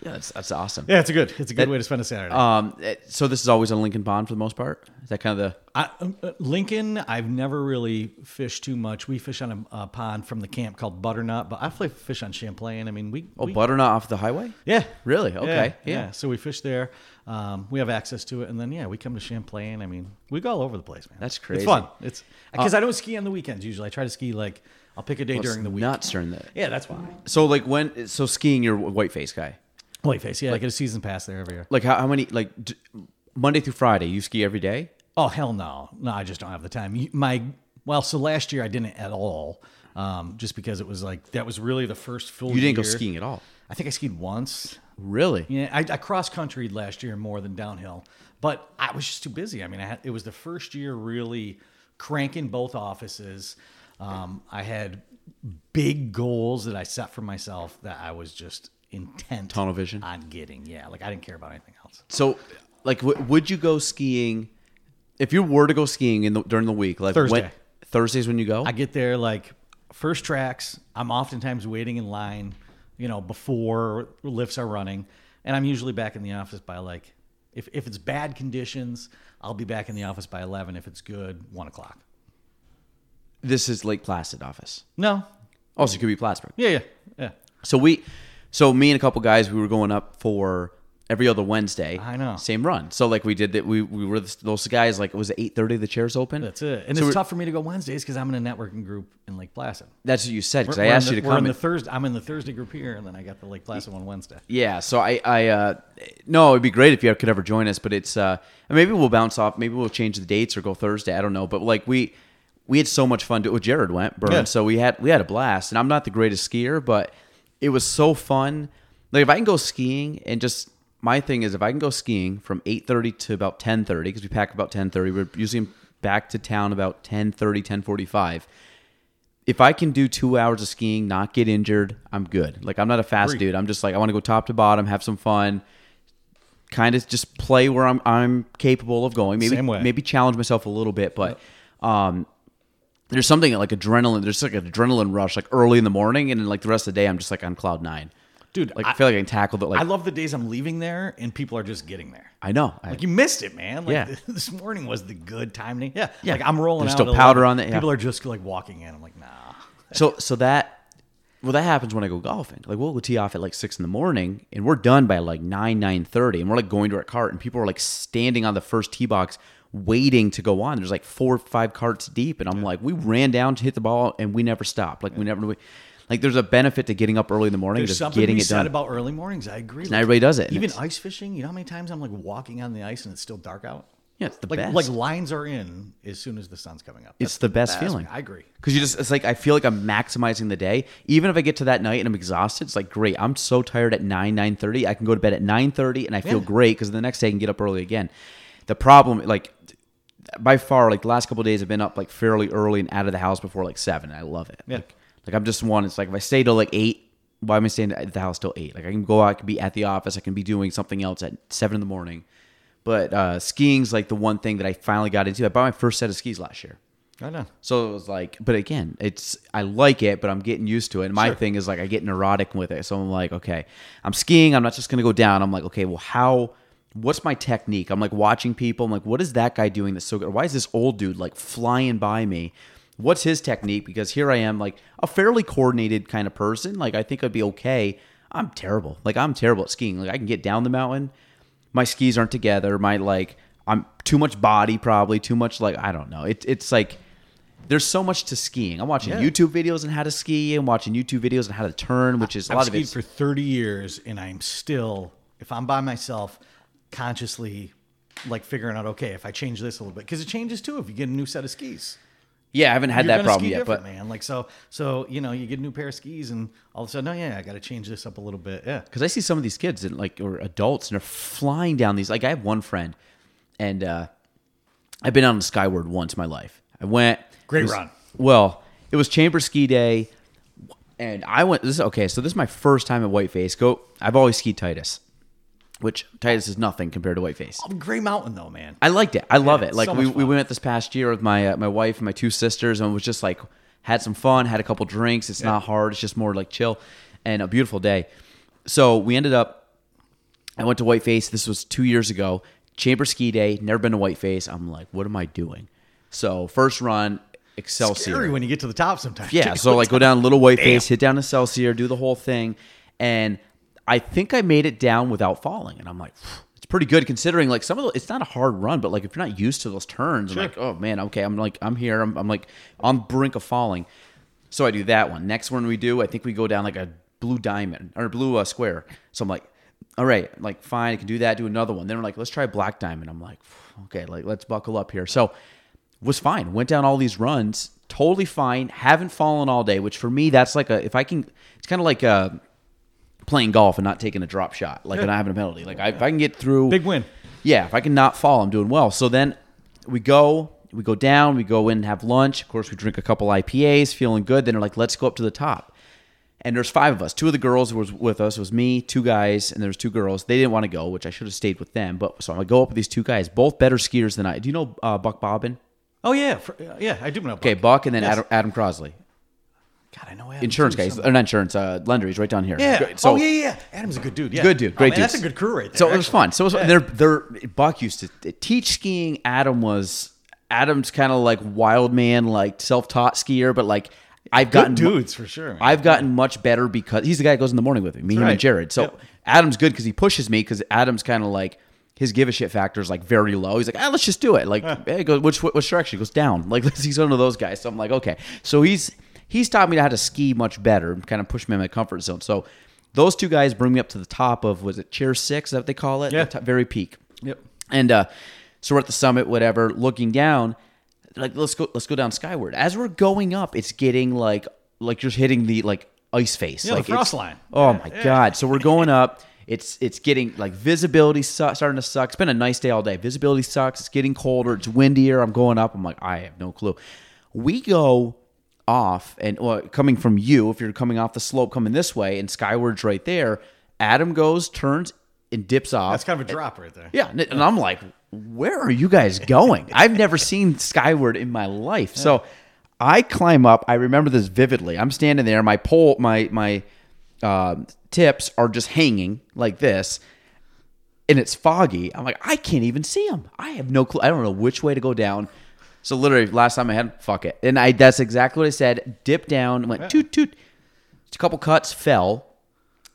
Yeah, that's, that's awesome. Yeah, it's a good it's a good That- way to spend a Saturday. Um, eh, so this is always on Lincoln Pond for the most part. Is that kind of the? I, um, uh, Lincoln, I've never really fished too much. We fish on a, a pond from the camp called Butternut, but I play fish on Champlain. I mean, we, Oh, we butternut off the highway. yeah, Really? Okay. Yeah. So we fish there. Um, we have access to it, and then yeah, we come to Champlain. I mean, we go all over the place, man. That's crazy. It's fun. It's because I don't ski on the weekends usually. I try to ski like I'll pick a day during the week. nuts during the. Yeah, that's why. So like when so skiing, you're a Whiteface guy. Whiteface, yeah, get a season pass there every year. Like how, how many like d- Monday through Friday you ski every day? Oh hell no, no, I just don't have the time. You- My well, so last year I didn't at all, um, just because it was like that was really the first full. Year. You didn't go year. skiing at all. I think I skied once. Really? Yeah, I, I cross country last year more than downhill, but I was just too busy. I mean, I had, it was the first year really cranking both offices. Um, I had big goals that I set for myself that I was just intent Tunnel vision. on getting. Yeah, like I didn't care about anything else. So like w- would you go skiing if you were to go skiing in the, during the week? Like Thursday. When, Thursdays when you go. I get there like first tracks. I'm oftentimes waiting in line, you know, before lifts are running, and I'm usually back in the office by like, if if it's bad conditions, I'll be back in the office by eleven. If it's good, one o'clock. This is Lake Placid office. No, Also, it could be Plattsburgh. yeah, yeah, yeah. So we, so me and a couple guys, we were going up for every other Wednesday. I know. Same run. So like we did that. We we were those guys. Like it was eight thirty. The chairs open. That's it. And So it's tough for me to go Wednesdays because I'm in a networking group in Lake Placid. That's what you said because I asked the- you to come. in- the Thursday. I'm in the Thursday group here, and then I got the Lake Placid one Wednesday. Yeah, so I, I, uh, no, it'd be great if you could ever join us, but it's, uh, maybe we'll bounce off, maybe we'll change the dates or go Thursday. I don't know, but like we, we had so much fun. Do- Well, Jared went, Burn, Yeah. so we had we had a blast. And I'm not the greatest skier, but it was so fun. Like if I can go skiing and just my thing is if I can go skiing from 8:30 to about 10:30 because we pack about 10:30. We're usually back to town about 10:30, 10:45 if I can do two hours of skiing, not get injured, I'm good. Like I'm not a fast Agreed. dude. I'm just like I want to go top to bottom, have some fun, kind of just play where I'm I'm capable of going. Maybe Same way. maybe challenge myself a little bit, but um, there's something like adrenaline. There's like an adrenaline rush, like early in the morning, and then like the rest of the day, I'm just like on cloud nine. Dude, Like I, I- feel like I can tackle the like I love the days I'm leaving there and people are just getting there. I know. I- Like you missed it, man. Like Yeah. this morning was the good timing. Yeah, Yeah. Like I'm rolling. There's out still powder 11. on it, yeah. People are just like walking in. I'm like, nah. So so that well that happens when I go golfing. Like we'll, we'll tee off at like six in the morning and we're done by like nine nine thirty, and we're like going to our cart, and people are like standing on the first tee box waiting to go on. There's like four or five carts deep, and I'm like, we ran down to hit the ball and we never stopped. Like we never. We, like there's a benefit to getting up early in the morning, There's something getting to be it said about early mornings. I agree. and everybody does it. Even ice fishing. You know how many times I'm like walking on the ice and it's still dark out. yeah, it's the Like best. like lines are in as soon as the sun's coming up. It's That's the best feeling. I agree. Because you just, it's like, I feel like I'm maximizing the day. Even if I get to that night and I'm exhausted, it's like, great. I'm so tired at 9, 9.30. I can go to bed at 9.30 and I feel Yeah. great because the next day I can get up early again. The problem, like, by far, like, the last couple of days I've been up, like, fairly early and out of the house before, like, 7. I love it. Yeah. Like, like, I'm just one. It's like, if I stay till, like, 8, why am I staying at the house till 8? Like, I can go out, I can be at the office, I can be doing something else at 7 in the morning. But uh, skiing's, like, the one thing that I finally got into. I bought my first set of skis last year. I know. So it was like, but again, it's I like it, but I'm getting used to it. And my Sure. thing is like I get neurotic with it. So I'm like, okay, I'm skiing. I'm not just gonna go down. I'm like, okay, well, how? What's my technique? I'm like watching people. I'm like, what is that guy doing that's so good? Why is this old dude like flying by me? What's his technique? Because here I am, like a fairly coordinated kind of person. Like I think I'd be okay. I'm terrible. Like I'm terrible at skiing. Like I can get down the mountain. My skis aren't together. My like I'm too much body probably too much like I don't know. It, it's like there's so much to skiing. I'm watching Yeah. YouTube videos on how to ski. I'm watching YouTube videos on how to turn, which is a I've lot of skied it. for 30 years, and I'm still, if I'm by myself, consciously like figuring out, okay, if I change this a little bit, because it changes too if you get a new set of skis. Yeah, I haven't had You're that problem yet, but man. Like so, so you know, you get a new pair of skis, and all of a sudden, oh yeah, I got to change this up a little bit. Yeah, because I see some of these kids and like or adults and they're flying down these. Like I have one friend, and uh, I've been on the Skyward once in my life. I went. Great was- run. Well, it was Chamber Ski Day, and I went. This is okay. So this is my first time at Whiteface. Go. I've always skied Titus, which Titus is nothing compared to Whiteface. oh, Gray Mountain though, man. I liked it. I love it. Like so we, we went this past year with my uh, my wife and my two sisters, and it was just like had some fun, had a couple drinks. It's not hard. It's just more like chill, and a beautiful day. So we ended up. I went to Whiteface. This was two years ago. Chamber Ski Day. Never been to Whiteface. I'm like, what am I doing? So first run, Excelsior. Scary when you get to the top sometimes. Yeah, so like go down Little Whiteface, hit down Excelsior, do the whole thing, and I think I made it down without falling, and I'm like, it's pretty good considering like some of the, it's not a hard run, but like if you're not used to those turns, I'm like, oh man, okay, I'm like I'm here, I'm, I'm like on the brink of falling, so I do that one. Next one we do, I think we go down like a blue diamond or blue uh, square, so I'm like. All right, like fine, I can do that. Do another one. Then we're like, let's try black diamond. I'm like, okay, like let's buckle up here. So was fine. Went down all these runs, totally fine. Haven't fallen all day, which for me, that's like a if I can. It's kind of like uh, playing golf and not taking a drop shot, like and not having a penalty. Like I, if I can get through, Big win. Yeah, if I can not fall, I'm doing well. So then we go, we go down, we go in and have lunch. Of course, we drink a couple IPAs, feeling good. Then they're like, let's go up to the top. And there's five of us. Two of the girls was with us. It was me, two guys, and there was two girls. They didn't want to go, which I should have stayed with them. But so I'm gonna go up with these two guys, both better skiers than I. Do you know uh, Buck Bobbin? Oh yeah, fr- yeah, I do know. Okay, Buck, and then Yes. Adam, Adam Crosley, God, I know Adam insurance guys, some- or not insurance, uh, lender. He's right down here. Yeah. So, oh yeah, yeah, yeah. Adam's a good dude. Yeah. Good dude, Oh, great man, dude. That's a good crew right there. So it was fun. So it was, they're they're Buck used to teach skiing. Adam was Adam's kind of like wild man, like self taught skier, but like I've Good gotten mu- dudes for sure. man. I've gotten much better because he's the guy that goes in the morning with me, me, him, and. Jared. So Yep. Adam's good because he pushes me because Adam's kind of like his give a shit factor is like very low. He's like, ah, let's just do it. Like, hey, go which which direction? He goes down. Like he's one of those guys. So I'm like, okay. So he's he's taught me how to ski much better and kind of push me in my comfort zone. So those two guys bring me up to the top of was it chair six? Is that they call it? Yeah. Top- very peak. Yep. And uh, so we're at the summit, whatever, looking down. Like let's go, let's go down skyward. As we're going up, it's getting like like you're hitting the like ice face, Yeah, like it's- frost line. Oh my god! So we're going up. It's it's getting like visibility su- starting to suck. It's been a nice day all day. Visibility sucks. It's getting colder. It's windier. I'm going up. I'm like I have no clue. We go off and well, coming from you. If you're coming off the slope, coming this way, and skyward's right there. Adam goes, turns, and dips off. That's kind of a drop right there. Yeah, and I'm like, where are you guys going? I've never seen skyward in my life. So I climb up. I remember this vividly. I'm standing there. My pole, my my uh, tips are just hanging like this, and it's foggy. I'm like, I can't even see them. I have no clue. I don't know which way to go down. So literally, last time I had, fuck it, and I that's exactly what I said. Dipped down, went toot toot. A couple cuts, fell.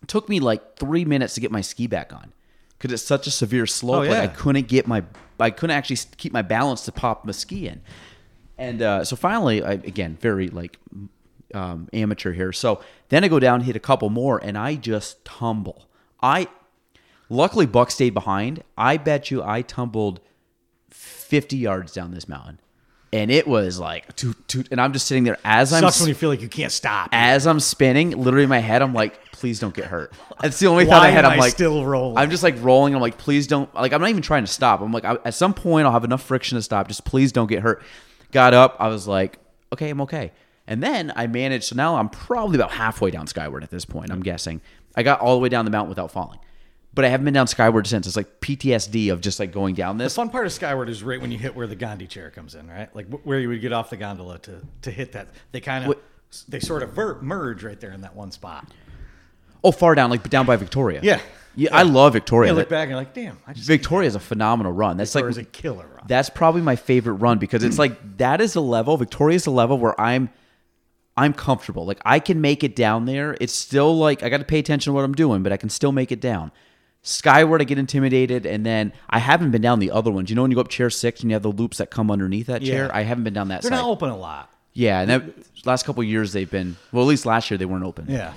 It took me like three minutes to get my ski back on because it's such a severe slope. Oh, Like. I couldn't get my, I couldn't actually keep my balance to pop my ski in. And uh, so finally, I, again, very like um, amateur here. So then I go down, hit a couple more, and I just tumble. I luckily Buck stayed behind. I bet you I tumbled fifty yards down this mountain, and it was like toot toot. And I'm just sitting there as I'm Sucks when you feel like you can't stop. as I'm spinning, literally in my head, I'm like, please don't get hurt. That's the only thought I had. I'm I like, still rolling? I'm just like rolling. I'm like, please don't. Like, I'm not even trying to stop. I'm like, I, at some point, I'll have enough friction to stop. Just please don't get hurt. Got up. I was like, okay, I'm okay. And then I managed. So now I'm probably about halfway down Skyward at this point. I'm guessing. I got all the way down the mountain without falling. But I haven't been down Skyward since. It's like PTSD of just like going down this. The fun part of Skyward is right when you hit where the Gandhi chair comes in, right? Like where you would get off the gondola to to hit that. They kind of they sort of ver- merge right there in that one spot. Oh, far down, like down by Victoria. Yeah. Yeah, I love Victoria. You look back and you're like, damn, I just Victoria is a phenomenal run. That's Victoria's like a killer run. That's probably my favorite run because it's like that is the level. Victoria's the level where I'm I'm comfortable. Like I can make it down there. It's still like I got to pay attention to what I'm doing, but I can still make it down. Skyward, I get intimidated, and then I haven't been down the other ones. You know when you go up chair six and you have the loops that come underneath that chair. Yeah. I haven't been down that They're side. not open a lot. yeah, and that last couple years they've been well. At least last year they weren't open. Yeah.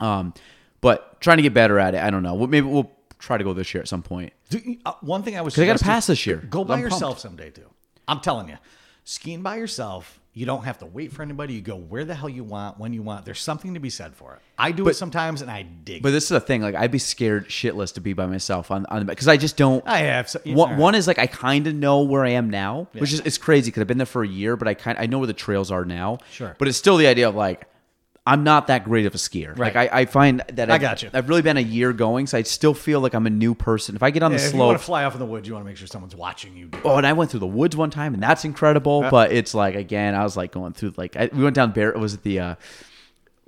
Um, but trying to get better at it. I don't know. Maybe we'll try to go this year at some point. Do uh, one thing I was I gotta pass this year. Go by I'm yourself pumped. someday too. I'm telling you, skiing by yourself, you don't have to wait for anybody. You go where the hell you want when you want. There's something to be said for it. I do it sometimes, and I dig. But it. this is the thing. Like I'd be scared shitless to be by myself on on because I just don't. I have so, yeah, one, right. one is like I kind of know where I am now, which is it's crazy because I've been there for a year, but I kind I know where the trails are now. Sure. But it's still the idea of like I'm not that great of a skier. Like Right. I, I find that I I've, got you. I've really been a year going, so I still feel like I'm a new person. If I get on Yeah, the if you want slope, to fly off in the woods, you want to make sure someone's watching you. Oh, and I went through the woods one time, and that's incredible. But it's like again, I was like going through like I, we went down Bear. Was it the uh,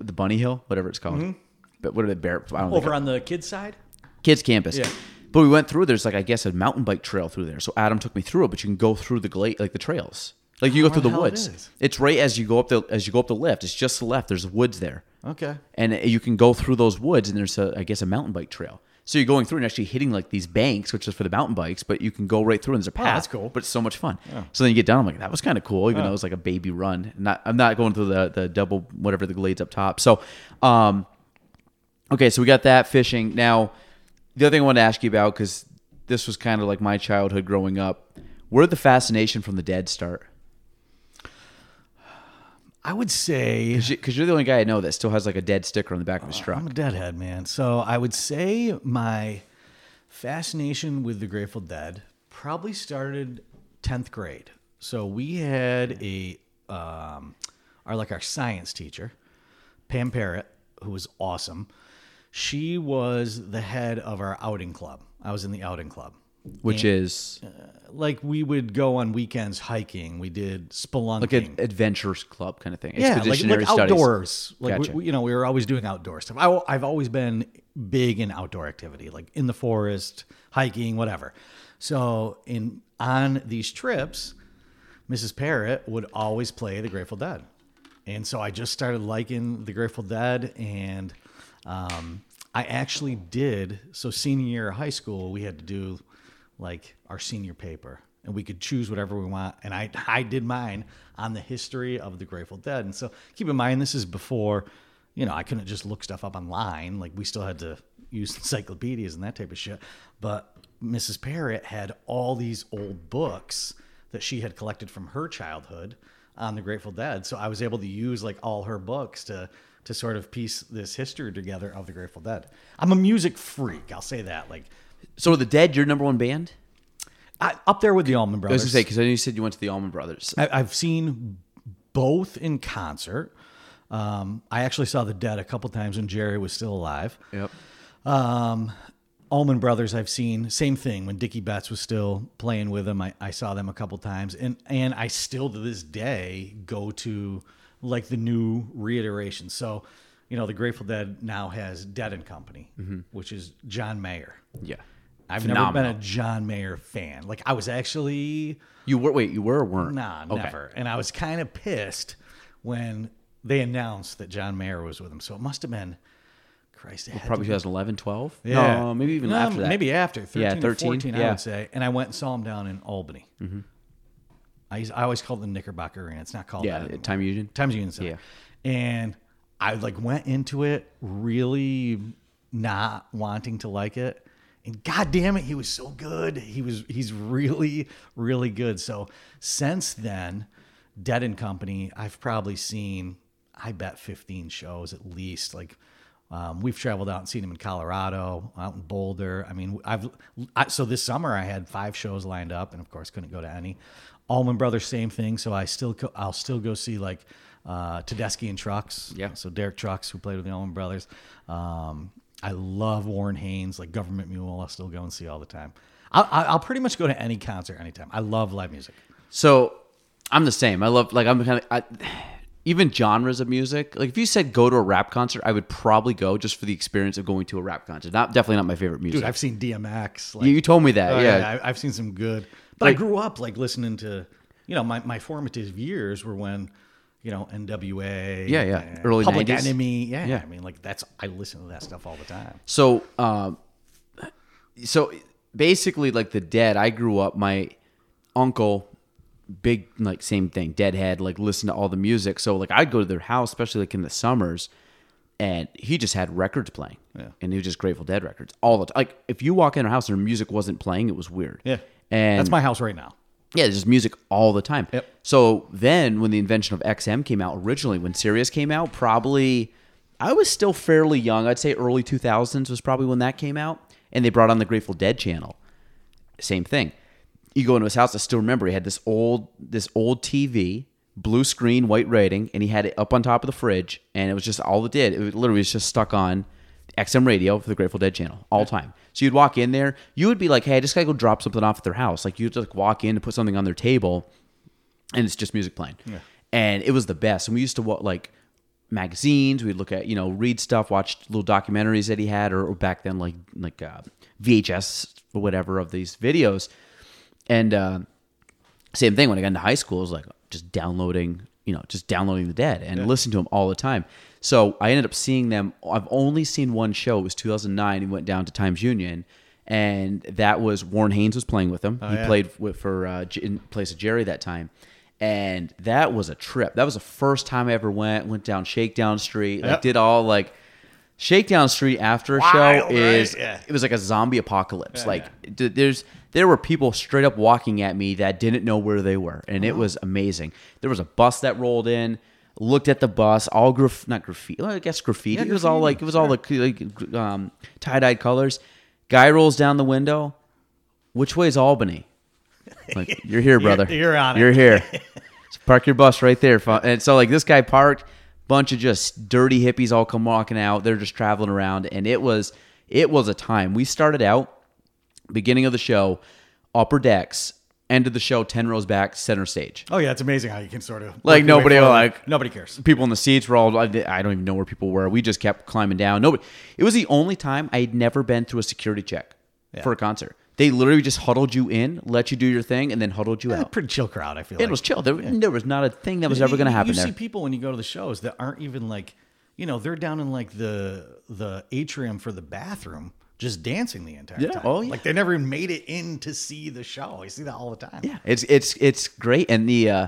the Bunny Hill, whatever it's called? But what are the Bear? I Over on the kids' side. kids campus. Yeah. But we went through. There's like I guess a mountain bike trail through there. So Adam took me through it. But you can go through the glade, like the trails. Like you go through the hell it woods. It's right as you go up the as you go up the lift. It's just the left. There's woods there, Okay. and you can go through those woods. And there's a I guess a mountain bike trail. So you're going through and actually hitting like these banks, which is for the mountain bikes. But you can go right through, and there's a path. Oh, that's cool. But it's so much fun. So then you get down. I'm like, that was kind of cool, even though it was like a baby run. Not I'm not going through the the double whatever the glades up top. So, um, Okay, so we got that fishing. Now, the other thing I wanted to ask you about because this was kind of like my childhood growing up. Where did the fascination from the dead start? I would say Because you're the only guy I know that still has like a dead sticker on the back of his truck. I'm a deadhead, man. So I would say my fascination with the Grateful Dead probably started 10th grade. So we had a um, our like our science teacher, Pam Parrott, who was awesome. She was the head of our outing club. I was in the outing club. Which is Like we would go on weekends hiking. We did spelunking. like an adventures club kind of thing. yeah, like, Expeditionary like outdoors. Like Gotcha. we, we- you know, we were always doing outdoor stuff. I, I've always been big in outdoor activity, like in the forest, hiking, whatever. So in on these trips, Mrs. Parrott would always play the Grateful Dead, and so I just started liking the Grateful Dead, and um, I actually did. So senior year of high school, we had to do like our senior paper, and we could choose whatever we want. And I I did mine on the history of the Grateful Dead. And so keep in mind, this is before, you know, I couldn't just look stuff up online. Like we still had to use encyclopedias and that type of shit. But Mrs. Parrott had all these old books that she had collected from her childhood on the Grateful Dead. So I was able to use like all her books to to sort of piece this history together of the Grateful Dead. I'm a music freak. I'll say that. Like So are the Dead your number one band? I, up there with the Allman Brothers. I was gonna say because I know you said you went to the Allman Brothers. I, I've seen both in concert. Um, I actually saw the Dead a couple times when Jerry was still alive. Yep. Um, Allman Brothers, I've seen same thing when Dickey Betts was still playing with them. I, I saw them a couple times, and and I still to this day go to like the new reiteration. So, you know, the Grateful Dead now has Dead and Company, which is John Mayer. Yeah. I've never been a John Mayer fan. Like I was actually You were wait, you were or weren't? Nah, Okay. never. And I was kind of pissed when they announced that John Mayer was with them. So it must have been, Christ, to Probably 2011, 12? yeah, No, maybe even No, after that. Maybe after 13, Yeah, 13, 14, I would say. And I went and saw him down in Albany. Mm-hmm. I, used- I always called it the Knickerbocker Arena. It's not called Yeah, that anymore. Time Union. Times Union Center. Yeah. And I like went into it really not wanting to like it. And god damn it, he was so good. He was he's really, really good. So since then, Dead and Company, I've probably seen, I bet 15 shows at least. Like um, we've traveled out and seen him in Colorado, out in Boulder. I mean, I've I, so this summer I had five shows lined up, and of course couldn't go to any. Allman Brothers, same thing. So I still go, I'll still go see like uh, Tedeschi and Trucks. Yeah. So Derek Trucks, who played with the Allman Brothers. Um, I love Warren Haynes, like Government Mule. I'll still go and see all the time. I'll, I'll pretty much go to any concert anytime. I love live music. So I'm the same. I love like I'm kind of I, even genres of music. Like if you said go to a rap concert, I would probably go just for the experience of going to a rap concert. Not definitely not my favorite music. Dude, I've seen DMX. Like, you, you told me that, oh, yeah. I, I've seen some good. But Like- I grew up like listening to, you know, my, my formative years were when, you know, NWA. Yeah, yeah. Early Public 90s. Enemy. Yeah, Yeah. I mean, like that's I listen to that stuff all the time. So, um, so basically, like the Dead, I grew up. My uncle, big like same thing, Deadhead. Like listen to all the music. So like I'd go to their house, especially like in the summers, and he just had records playing. Yeah. and he was just Grateful Dead records all the time. Like if you walk in their house and music wasn't playing, it was weird. Yeah, and that's my house right now. Yeah, there's just music all the time. Yep. So then, when the invention of XM came out originally, when Sirius came out, probably I was still fairly young. I'd say early 2000s was probably when that came out, and they brought on the Grateful Dead channel. Same thing. You go into his house. I still remember he had this old this old TV, blue screen, white rating, and he had it up on top of the fridge, and it was just all it did. It literally was just stuck on XM radio for the Grateful Dead channel all time. So you'd walk in there, you would be like, "Hey, I just gotta go drop something off at their house." Like you'd just like walk in and put something on their table, and it's just music playing. And it was the best. And we used to wa- like magazines. We'd look at you know read stuff, watch little documentaries that he had, or, or back then like like uh, VHS or whatever of these videos. And uh, same thing when I got into high school, it was like just downloading, you know, just downloading the Dead and listening to them all the time. So I ended up seeing them. I've only seen one show. It was 2009. He went down to Times Union, and that was Warren Haynes was playing with them. he yeah. played with, for uh, in place of Jerry that time, and that was a trip. That was the first time I ever went. Went down Shakedown Street. Like Yep. did all like. Shakedown Street after a show Wild, right? is Yeah. it was like a zombie apocalypse. Yeah, like d- there's there were people straight up walking at me that didn't know where they were, and it was amazing. There was a bus that rolled in, looked at the bus, all graf not graffiti, well, I guess graffiti. Yeah, it was all like it was all the like um, tie dyed colors. Guy rolls down the window. Which way is Albany? Like you're here, brother. you're on it. You're here. So park your bus right there. And so like this guy parked, bunch of just dirty hippies all come walking out. They're just traveling around, and it was it was a time. We started out beginning of the show, upper decks, end of the show, ten rows back, center stage. Oh yeah, it's amazing how you can sort of Like, work your way nobody, forward. like- nobody cares. People in the seats were all I don't even know where people were. We just kept climbing down. Nobody. It was the only time I had never been through a security check for a concert. They literally just huddled you in, let you do your thing, and then huddled you out. pretty chill crowd. I feel It like. was chill. There, there was not a thing that was ever going to happen You there. see people when you go to the shows that aren't even like, you know, they're down in like the the atrium for the bathroom, just dancing the entire Yeah, time. oh, yeah. Like they never made it in to see the show. I see that all the time. Yeah, it's it's it's great, and the uh,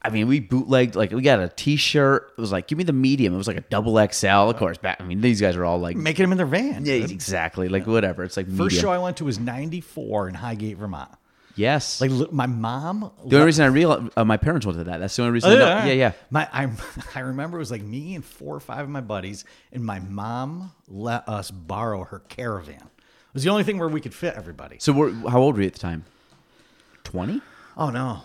I mean, we bootlegged like we got a T-shirt. It was like give me the medium. It was like a double XL. Of course, back. I mean, these guys are all like making them in their van. yeah, exactly like whatever. It's like First medium. show I went to was '94 in Highgate, Vermont. Yes. Like li- my mom. the only reason I realized uh, my parents went to that. That's the only reason. I know. Yeah, yeah. My I I remember it was like me and four or five of my buddies, and my mom let us borrow her caravan. It was the only thing where we could fit everybody. So we're, how old were you at the time? Twenty? Oh no,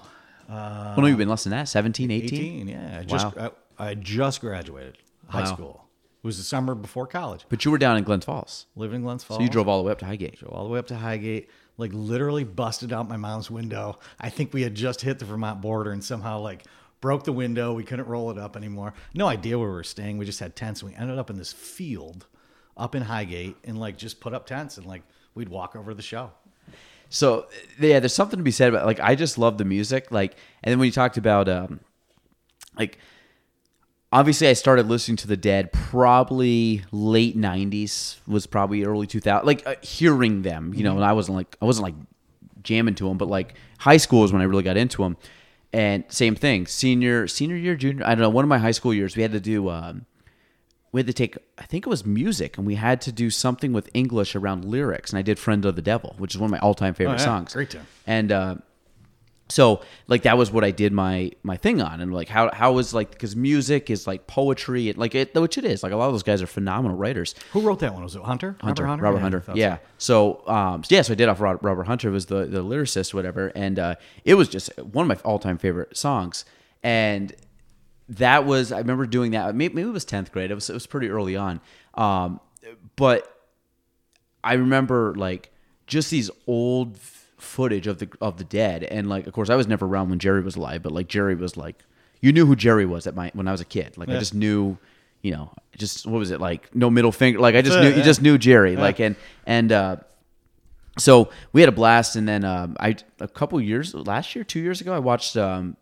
well, no, you've been less than that. 17, 18? 18. Yeah, I just Wow. I, I just graduated high Wow. school. It was the summer before college. But you were down in Glens Falls, Living in Glens Falls. so you drove all the way up to Highgate. drove all the way up to Highgate. Like literally busted out my mom's window. I think we had just hit the Vermont border and somehow like broke the window. We couldn't roll it up anymore. No idea where we were staying. We just had tents. We ended up in this field up in Highgate and like just put up tents and like we'd walk over the show. So yeah, there's something to be said about like I just love the music. Like, and then when you talked about um, like obviously I started listening to the Dead probably late '90s was probably early 2000. Like uh, hearing them, you know, and I wasn't like I wasn't like jamming to them, but like high school is when I really got into them. And same thing, senior senior year, junior. I don't know. One of my high school years, we had to do. Um, we had to take i think it was music and we had to do something with english around lyrics and i did friend of the devil which is one of my all-time favorite Oh, yeah. songs Great tune. and uh, so like that was what i did my my thing on and like how how was like because music is like poetry and like it which it is like a lot of those guys are phenomenal writers Who wrote that one? Was it Hunter? Hunter, Robert Robert Yeah, Hunter. Yeah. So, um, yeah, so I did off Robert, Robert Hunter was the the lyricist, whatever, and uh, it was just one of my all time favorite songs. And that was I remember doing that. Maybe, maybe it was tenth grade. It was it was pretty early on. Um, but I remember like just these old footage of the of the dead, and like of course I was never around when Jerry was alive, but like Jerry was like you knew who Jerry was at my when I was a kid. Like I just knew, you know, just what was it like? No middle finger. Like I just That's knew it, you just knew Jerry. Like and and uh, so we had a blast. And then um, I a couple years last year, two years ago, I watched. Um,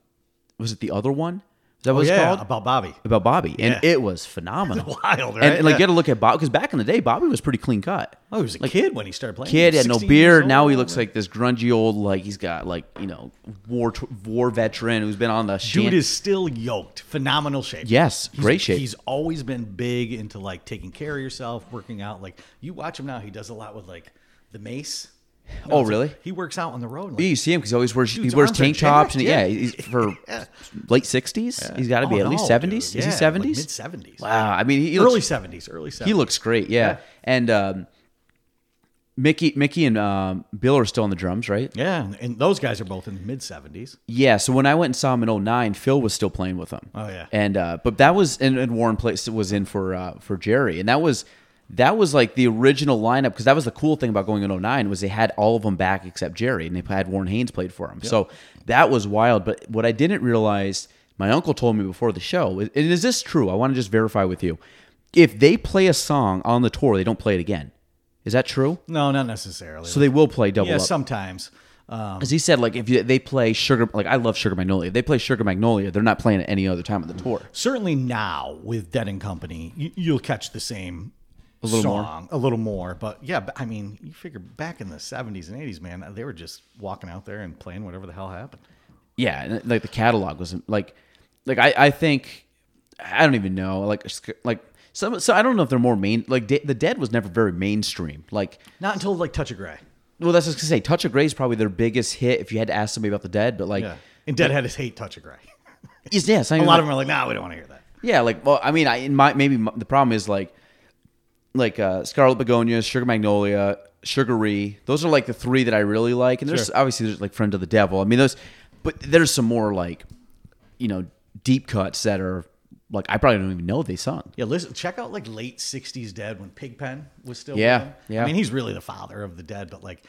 was it the other one? That what Oh, yeah, called? about Bobby. About Bobby, and Yeah. it was phenomenal. Wild, And, right? and, like Yeah. get a look at Bob because back in the day, Bobby was pretty clean cut. Oh, he was a kid when he started playing. Kid had no beard. Now he looks like this grungy old, like he's got like you know war war veteran who's been on the Dude shan- is still yoked. Phenomenal shape. Yes, He's- great shape. He's always been big into like taking care of yourself, working out. Like you watch him now, he does a lot with like the mace. Know, Oh, really? he works out on the road. Like, Yeah, you see him because he always wears he wears tank tops and yeah, yeah. he's for Yeah. late sixties. He's got to be Oh, at least seventies. Is he Yeah, like seventies? mid seventies. wow, I mean he early seventies. Early seventies. he looks great. Yeah, and um, Mickey Mickey and um, Bill are still on the drums, right? Yeah, and, those guys are both in the mid seventies. Yeah, so when I went and saw him in 09, Phil was still playing with him. Oh, yeah. And uh but that was and, and Warren place was in for uh for Jerry. And that was that was like the original lineup because that was the cool thing about going in 09 was they had all of them back except Jerry and they had Warren Haynes played for him. So that was wild, but what I didn't realize my uncle told me before the show, and is this true? I want to just verify with you. If they play a song on the tour, they don't play it again. Is that true? No, not necessarily. So they will play double yeah, up. sometimes. Um, Because he said, like, if you, they play Sugar, like, I love Sugar Magnolia. If they play Sugar Magnolia, they're not playing it any other time on the tour. certainly now with Dead and Company, you, you'll catch the same a little more. a little more. But yeah, I mean, you figure back in the '70s and '80s, man, they were just walking out there and playing whatever the hell happened. Yeah, like the catalog was like, like I, I think, I don't even know, like, like some, so I don't know if they're more main. Like, De- the Dead was never very mainstream. Like, Not until like Touch of Grey. well, that's just to say, Touch of Grey is probably their biggest hit. If you had to ask somebody about the Dead, but like, Yeah, and Deadhead is hate Touch of Grey. yes, yeah, not a lot like- of them are like, nah, we don't want to hear that. Yeah, like well, I mean, I in my maybe my, the problem is like like uh, Scarlet Begonia, Sugar Magnolia, Sugaree. Those are like the three that I really like, and there's Sure. obviously there's like Friend of the Devil. I mean those, but there's some more like you know deep cuts that are like I probably don't even know they sung. Yeah, listen, check out like late '60s Dead when Pigpen was still. Yeah, yeah. I mean, he's really the father of the Dead, but like.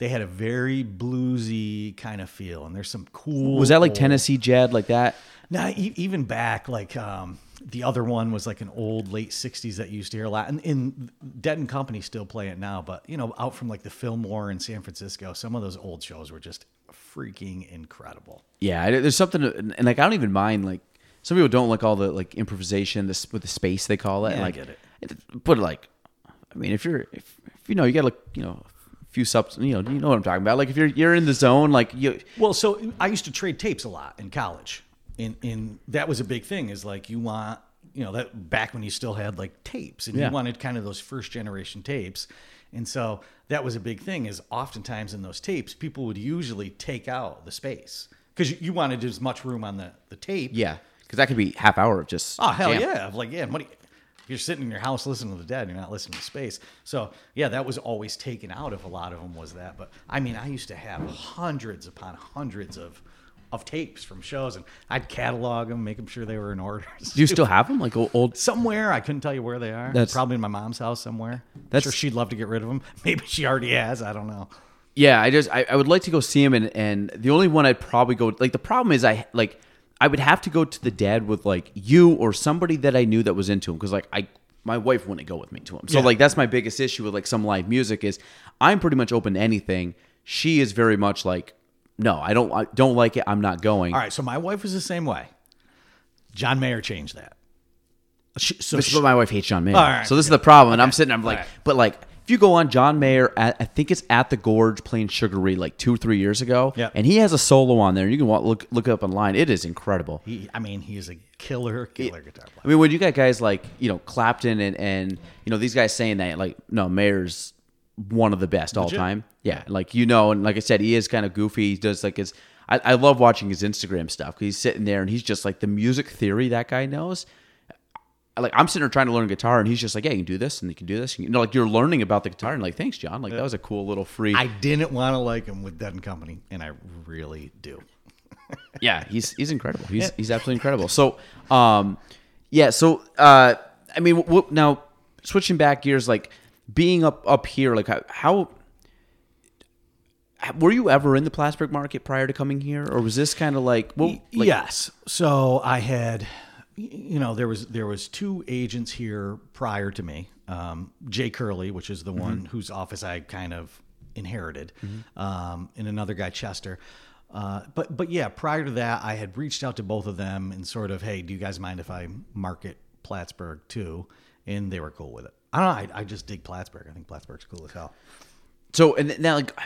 They had a very bluesy kind of feel, and there's some cool. Was that like old- Tennessee Jed like that? Nah, e- even back like um, the other one was like an old late '60s that you used to hear a lot, and in Dead and Company still play it now. But you know, out from like the Fillmore in San Francisco, some of those old shows were just freaking incredible. Yeah, there's something, and like I don't even mind like some people don't like all the like improvisation, this with the space they call it. Yeah, I like, get it. But like, I mean, if you're if, if you know you got like you know a few subs, you know you know what I'm talking about. Like if you're you're in the zone, like you Well, so I used to trade tapes a lot in college, and and that was a big thing. Is like you want you know that back when you still had like tapes, and Yeah. you wanted kind of those first generation tapes, and so that was a big thing. Is oftentimes in those tapes, people would usually take out the space because you wanted as much room on the the tape. yeah, because that could be half hour of just Oh hell jam. yeah! Like yeah, what do you, if you're sitting in your house listening to the dead, you're not listening to space. So yeah, that was always taken out of a lot of them. Was that? But I mean, I used to have hundreds upon hundreds of of tapes from shows, and I'd catalog them, make them sure they were in order. Do you still have them like old? Somewhere I couldn't tell you where they are. That's- probably in my mom's house somewhere. That's- sure she'd love to get rid of them. Maybe she already has. I don't know. Yeah, I just I, I would like to go see him, and and the only one I'd probably go like the problem is I like I would have to go to the dad with like you or somebody that I knew that was into him because like I my wife wouldn't go with me to him. So Yeah. like that's my biggest issue with like some live music is I'm pretty much open to anything. She is very much like no, I don't I don't like it. I'm not going. All right, so my wife was the same way. John Mayer changed that. She, so This is she- my wife hates John Mayer. All right, so this is the problem, and I'm sitting. I'm like, right. but like, if you go on John Mayer, at, I think it's at the Gorge playing Sugaree like two or three years ago, Yeah. and he has a solo on there. You can wa- look look it up online. It is incredible. he, I mean, he is a killer, killer guitar player. I mean, when you got guys like you know Clapton and and you know these guys saying that like no Mayer's one of the best all time. Yeah, like you know, and like I said, he is kind of goofy. He does like his. I, I love watching his Instagram stuff because he's sitting there and he's just like the music theory that guy knows. Like I'm sitting there trying to learn guitar and he's just like, yeah, you can do this and you can do this. You know, like you're learning about the guitar and like, thanks, John. Like that was a cool little free. I didn't want to like him with Dead and Company, and I really do. yeah, he's he's incredible. He's he's absolutely incredible. So, um, yeah. So, uh, I mean, w- w- now switching back gears, like being up up here, like how how were you ever in the Plattsburgh market prior to coming here, or was this kind of like, well, like, yes. So I had, you know, there was there was two agents here prior to me. Um, Jay Curley, which is the Mm-hmm. one whose office I kind of inherited, um, and another guy Chester. Uh, but but yeah, prior to that, I had reached out to both of them and sort of, hey, do you guys mind if I market Plattsburgh too? And they were cool with it. I don't know. I, I just dig Plattsburgh. I think Plattsburgh's cool as hell. So and now like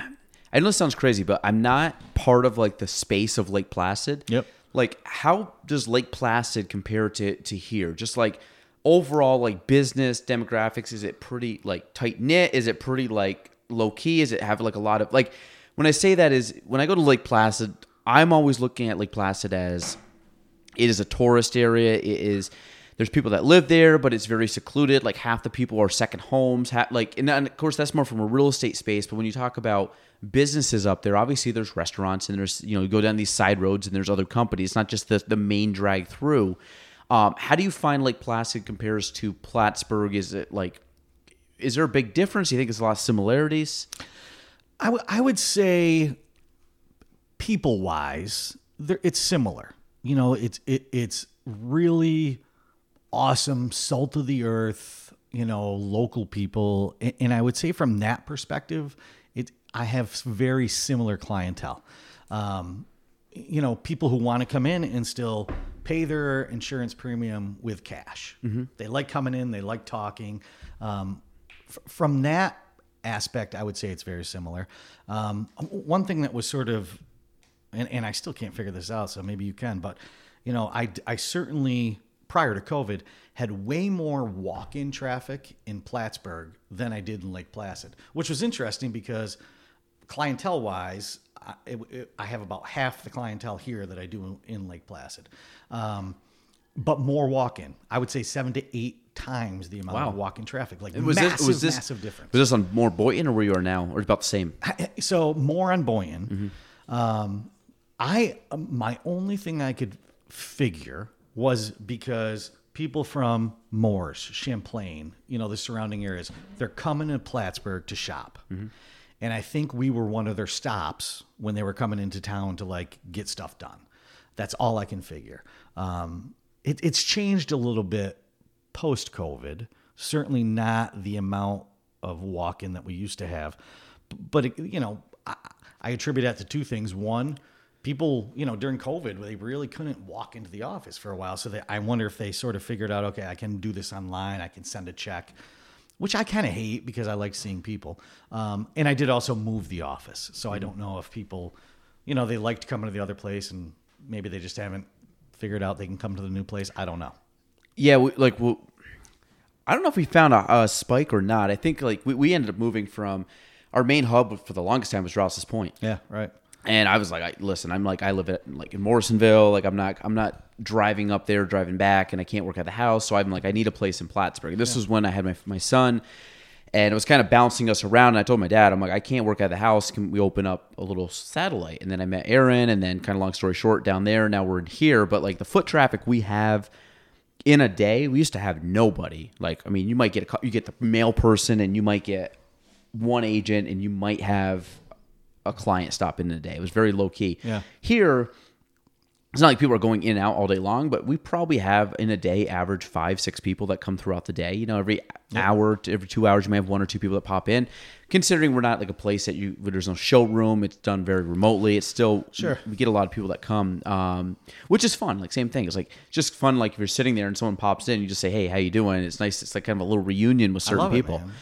I know this sounds crazy, but I'm not part of like the space of Lake Placid. Yep. Like how does Lake Placid compare to to here? Just like overall like business demographics is it pretty like tight knit? Is it pretty like low key? Is it have like a lot of like when I say that is when I go to Lake Placid, I'm always looking at Lake Placid as it is a tourist area. It is there's people that live there, but it's very secluded. Like half the people are second homes. Ha- like, and, and of course that's more from a real estate space. But when you talk about businesses up there, obviously there's restaurants and there's you know you go down these side roads and there's other companies. It's not just the the main drag through. Um, how do you find Lake Placid compares to Plattsburgh? Is it like is there a big difference? Do you think there's a lot of similarities? I would- I would say people wise, it's similar. You know, it's it, it's really awesome, salt of the earth. You know, local people, and, I would say from that perspective, it I have very similar clientele. Um, you know, people who want to come in and still pay their insurance premium with cash. They like coming in, they like talking. Um, f- from that aspect, I would say it's very similar. Um, one thing that was sort of, and, and I still can't figure this out, so maybe you can, but you know, I, I certainly prior to COVID had way more walk-in traffic in Plattsburgh than I did in Lake Placid, which was interesting because clientele-wise, I, it, it- I have about half the clientele here that I do in Lake Placid. Um, but more walk-in. I would say seven to eight times the amount of walk-in traffic. Like Was massive, this was this massive difference. Was this on more Boynton or where you are now, or about the same? so more on Boynton. Um, I my only thing I could figure was because people from Morris, Champlain, you know, the surrounding areas, they're coming to Plattsburgh to shop. And I think we were one of their stops when they were coming into town to like get stuff done. That's all I can figure. Um, it, it's changed a little bit post COVID. Certainly not the amount of walk in that we used to have. But, it, you know, I, I attribute that to two things. One, people, you know, during COVID, they really couldn't walk into the office for a while. So they, I wonder if they sort of figured out, okay, I can do this online, I can send a check, which I kind of hate because I like seeing people. Um, and I did also move the office. So I don't know if people, you know, they liked coming to the other place and maybe they just haven't figured out they can come to the new place. I don't know. Yeah, we, like we, I don't know if we found a, a spike or not. I think like we, we ended up moving from our main hub for the longest time was Rouse's Point, Yeah, right. And I was like, I, listen, I'm like I live at like in Morrisonville, like I'm not I'm not driving up there, driving back, and I can't work at the house, so I'm like I need a place in Plattsburgh. This was when I had my my son. And it was kind of bouncing us around. And I told my dad, I'm like, I can't work at the house. Can we open up a little satellite? And then I met Aaron. And then, kind of long story short, down there, now we're in here. But like the foot traffic we have in a day, we used to have nobody. Like, I mean, you might get a you get the mail person, and you might get one agent, and you might have a client stop in a day. It was very low key. Yeah. Here, it's not like people are going in and out all day long, but we probably have in a day average five, six people that come throughout the day. You know, every hour to every two hours, you may have one or two people that pop in. Considering we're not like a place that you, where there's no showroom, it's done very remotely. It's still Sure. We get a lot of people that come, um, which is fun. Like same thing. It's like just fun. Like if you're sitting there and someone pops in, you just say, "Hey, how you doing?" It's nice. It's like kind of a little reunion with certain it, people. man.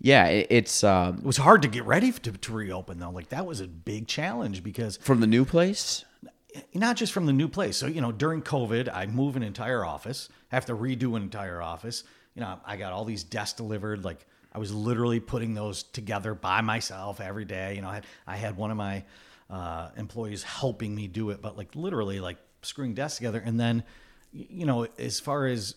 Yeah, it, it's um, It was hard to get ready to, to reopen though. Like that was a big challenge because from the new place. not just from the new place. So, you know, during COVID, I move an entire office, have to redo an entire office. You know, I got all these desks delivered. Like I was literally putting those together by myself every day. You know, I had, I had one of my uh, employees helping me do it, but like literally like screwing desks together. And then, you know, as far as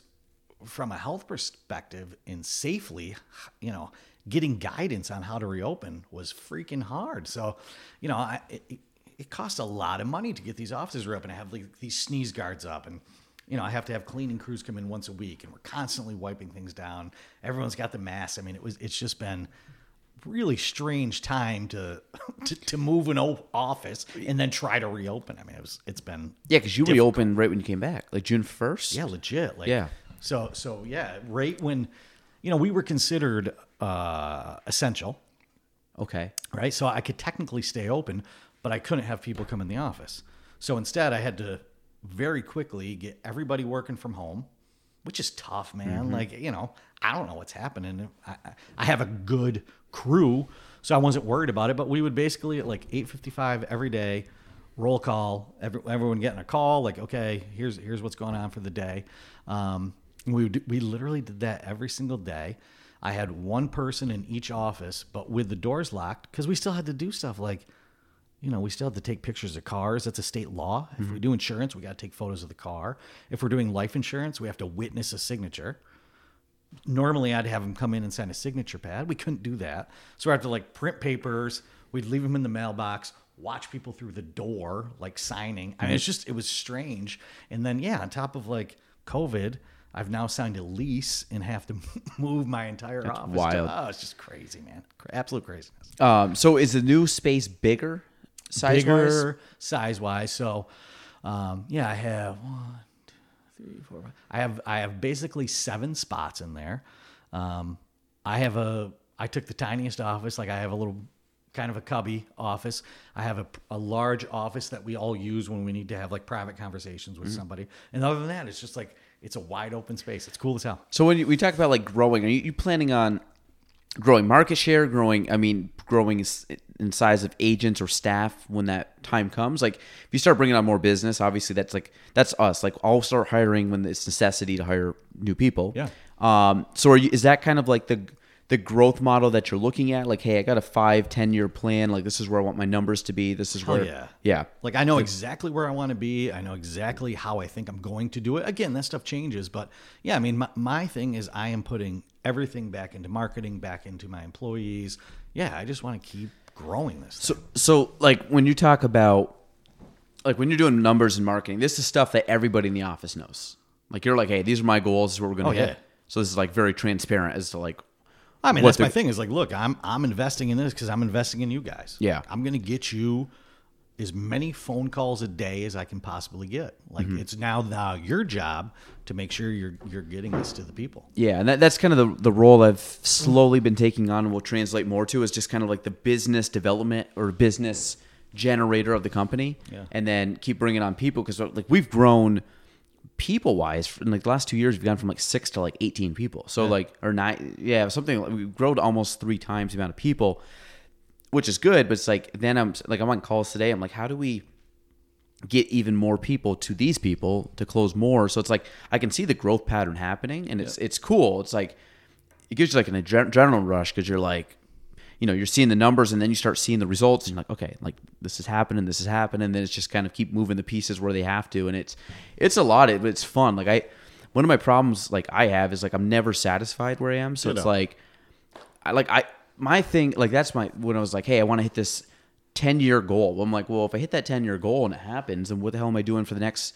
from a health perspective and safely, you know, getting guidance on how to reopen was freaking hard. So, you know, I, it, it costs a lot of money to get these offices reopened. I have like these sneeze guards up and, you know, I have to have cleaning crews come in once a week and we're constantly wiping things down. Everyone's got the mask. I mean, it was, it's just been really strange time to to, to move an office and then try to reopen. I mean, it was it's been Yeah, because you reopened right when you came back, like June first. yeah legit. Like Yeah. So so yeah, right when you know we were considered uh, essential, Okay. right? So I could technically stay open, but I couldn't have people come in the office. So instead, I had to very quickly get everybody working from home, which is tough, man. Like, you know, I don't know what's happening. I, I- have a good crew, so I wasn't worried about it. But we would basically at like eight fifty-five every day, roll call, every, everyone getting a call. Like, okay, here's here's what's going on for the day. Um, we would, we literally did that every single day. I had one person in each office, but with the doors locked because we still had to do stuff like, you know, we still had to take pictures of cars. That's a state law. If we mm-hmm. do insurance, we got to take photos of the car. If we're doing life insurance, we have to witness a signature. Normally, I'd have them come in and sign a signature pad. We couldn't do that, so we have to like print papers. We'd leave them in the mailbox. Watch people through the door, like signing. I mean, it's just it was strange. And then yeah, on top of like COVID, I've now signed a lease and have to move my entire office. to- wild. oh, it's just crazy, man. Absolute craziness Um, so is the new space bigger, size wise? bigger size wise. So, um, yeah, I have one, two, three, four. Five. I have I have basically seven spots in there. Um, I have a I took the tiniest office. Like I have a little kind of a cubby office. I have a, a large office that we all use when we need to have like private conversations with somebody. And other than that, it's just like it's a wide open space. It's cool as hell. So when you, we talk about like growing, are you, you planning on growing market share, growing? I mean, growing in size of agents or staff when that time comes. Like if you start bringing on more business, obviously that's like that's us. Like I'll start hiring when it's necessity to hire new people. Yeah. Um. So are you? Is that kind of like the the growth model that you're looking at? Like, hey, I got a five, ten year plan. Like this is where I want my numbers to be. This is where. yeah. Yeah. Like I know exactly where I want to be. I know exactly how I think I'm going to do it. Again, that stuff changes, but yeah, I mean, my, my thing is I am putting everything back into marketing, back into my employees. Yeah, I just want to keep growing this. So, so like when you talk about, like when you're doing numbers and marketing, this is stuff that everybody in the office knows. Like you're like, hey, these are my goals. This is what we're going to Oh, hit. yeah. So this is like very transparent as to like, I mean, that's my thing. Is like, look, I'm I'm investing in this because I'm investing in you guys. Yeah. I'm gonna get you as many phone calls a day as I can possibly get. Like Mm-hmm. it's now now your job to make sure you're you're getting this to the people. yeah, and that, that's kind of the the role I've slowly been taking on, and will translate more to is just kind of like the business development or business generator of the company, Yeah. and then keep bringing on people because like we've grown people wise in like the last two years we've gone from like six to like 18 people. So like or nine yeah something like we've grown to almost three times the amount of people which is good but it's like then i'm like i'm on calls today i'm like how do we get even more people to these people to close more? So it's like i can see the growth pattern happening and it's it's cool. It's like it gives you like an adrenaline rush because you're like you know you're seeing the numbers and then you start seeing the results and you're like okay like this is happening this is happening and then it's just kind of keep moving the pieces where they have to and it's it's a lot but it's fun like i one of my problems like i have is like i'm never satisfied where i am so it's Ditto. like I like I my thing like that's my when I was like, hey, I want to hit this ten year goal. I'm like, well, if I hit that ten year goal and it happens, then what the hell am I doing for the next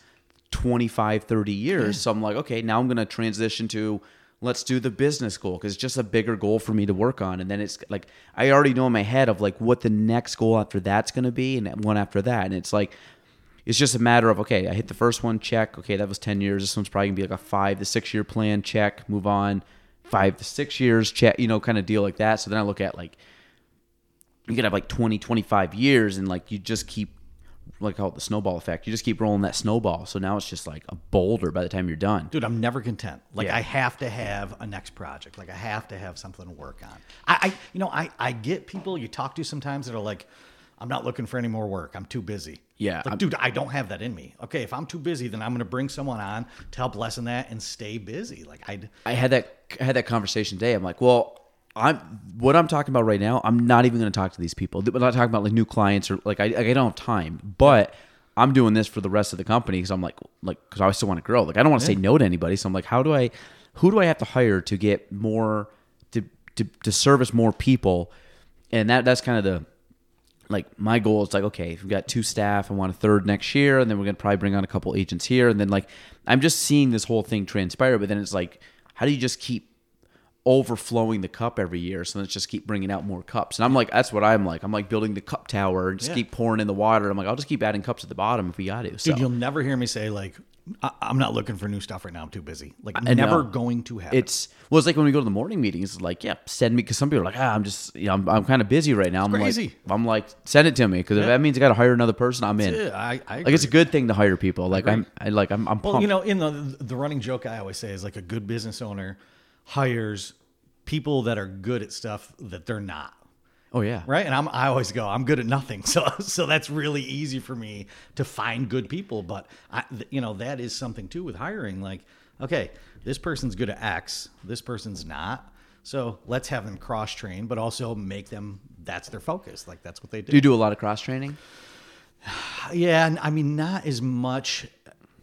25, 30 years? So I'm like, okay, now I'm gonna transition to let's do the business goal because it's just a bigger goal for me to work on. And then it's like I already know in my head of like what the next goal after that's gonna be and one after that. And it's like it's just a matter of okay, I hit the first one, check. Okay, that was ten years. This one's probably gonna be like a five to six year plan, check. Move on, five to six years, check. You know, kind of deal like that. So then I look at like you could have like 20, 25 years, and like you just keep like call it the snowball effect. You just keep rolling that snowball. So now it's just like a boulder by the time you're done. dude i'm never content like Yeah. i have to have a next project like i have to have something to work on i, I you know I, I get people you talk to sometimes that are like i'm not looking for any more work i'm too busy Yeah, like dude i don't have that in me okay if i'm too busy then i'm going to bring someone on to help lessen that and stay busy like i I had that I had that conversation today. I'm like, well, I'm what I'm talking about right now. I'm not even going to talk to these people. We're not talking about like new clients or like I, like, I don't have time. But I'm doing this for the rest of the company because I'm like like because I still want to grow. Like I don't want to say no to anybody. So I'm like, how do I, who do I have to hire to get more to to, to service more people? And that that's kind of the like my goal is like okay if we've got two staff i want a third next year and then we're gonna probably bring on a couple agents here and then like i'm just seeing this whole thing transpire but then it's like how do you just keep overflowing the cup every year. So let's just keep bringing out more cups. And I'm like, that's what I'm like. I'm like building the cup tower and just Yeah. keep pouring in the water. I'm like, I'll just keep adding cups at the bottom if we got to. So Dude, you'll never hear me say like, I- I'm not looking for new stuff right now. I'm too busy. Like, I'm never going to happen. it's well, it's like when we go to the morning meetings. It's like, yeah, send me because some people are like, ah, I'm just, you know, I'm, I'm kind of busy right now. I'm crazy. like, I'm like, send it to me because if that means I got to hire another person, I'm in. Yeah, I, I Like it's a good thing to hire people. Like I'm, I like I'm, I'm Well, you know, in the the running joke I always say is like a good business owner hires people that are good at stuff that they're not. oh yeah, Right. And I'm, I always go, I'm good at nothing. So, so that's really easy for me to find good people. But I, th- you know, that is something too with hiring. Like, okay, this person's good at X, this person's not. So let's have them cross train, but also make them, that's their focus. Like that's what they do. do you do a lot of cross training? Yeah, I mean not as much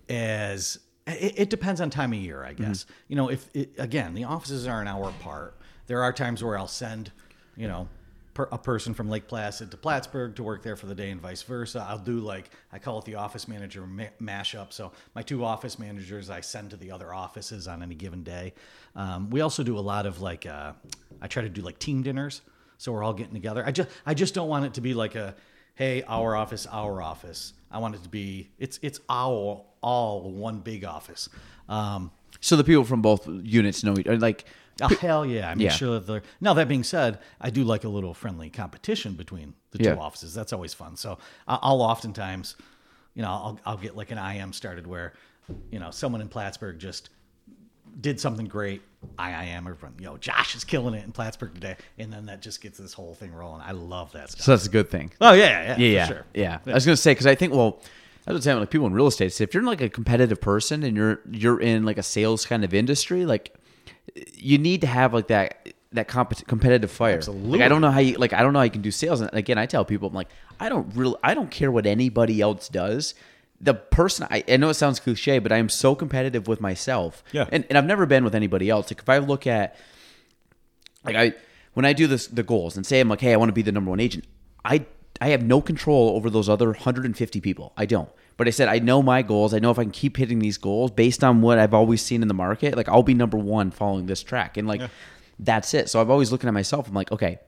as it, it depends on time of year, I guess. You know, if it, again the offices are an hour apart, there are times where I'll send, you know, per, a person from Lake Placid to Plattsburgh to work there for the day, and vice versa. I'll do like I call it the office manager ma- mashup. So my two office managers I send to the other offices on any given day. Um, we also do a lot of like uh, I try to do like team dinners, so we're all getting together. I just I just don't want it to be like a hey our office our office. I want it to be it's it's our all one big office. Um, So the people from both units know each. Like, Oh, hell yeah! I make Yeah. sure that they're. Now that being said, I do like a little friendly competition between the two Yeah. offices. That's always fun. So I'll oftentimes, you know, I'll, I'll get like an IM started where, you know, someone in Plattsburgh just did something great. I IM everyone. You know, Josh is killing it in Plattsburgh today, and then that just gets this whole thing rolling. I love that stuff. so that's a good thing. Oh yeah, yeah, Yeah, yeah, sure. yeah. I was gonna say because I think well, I was saying like people in real estate. say if you're like a competitive person and you're you're in like a sales kind of industry, like you need to have like that that comp- competitive fire. Absolutely. Like I don't know how you like I don't know how you can do sales. And again, I tell people I'm like I don't really I don't care what anybody else does. The person I, I know it sounds cliche, but I am so competitive with myself. Yeah. And and I've never been with anybody else. Like if I look at like I when I do this the goals and say I'm like, hey, I want to be the number one agent. I I have no control over those other 150 people. I don't. But I said I know my goals. I know if I can keep hitting these goals based on what I've always seen in the market, like I'll be number one following this track. And like that's it. So I've always looking at myself. I'm like, okay,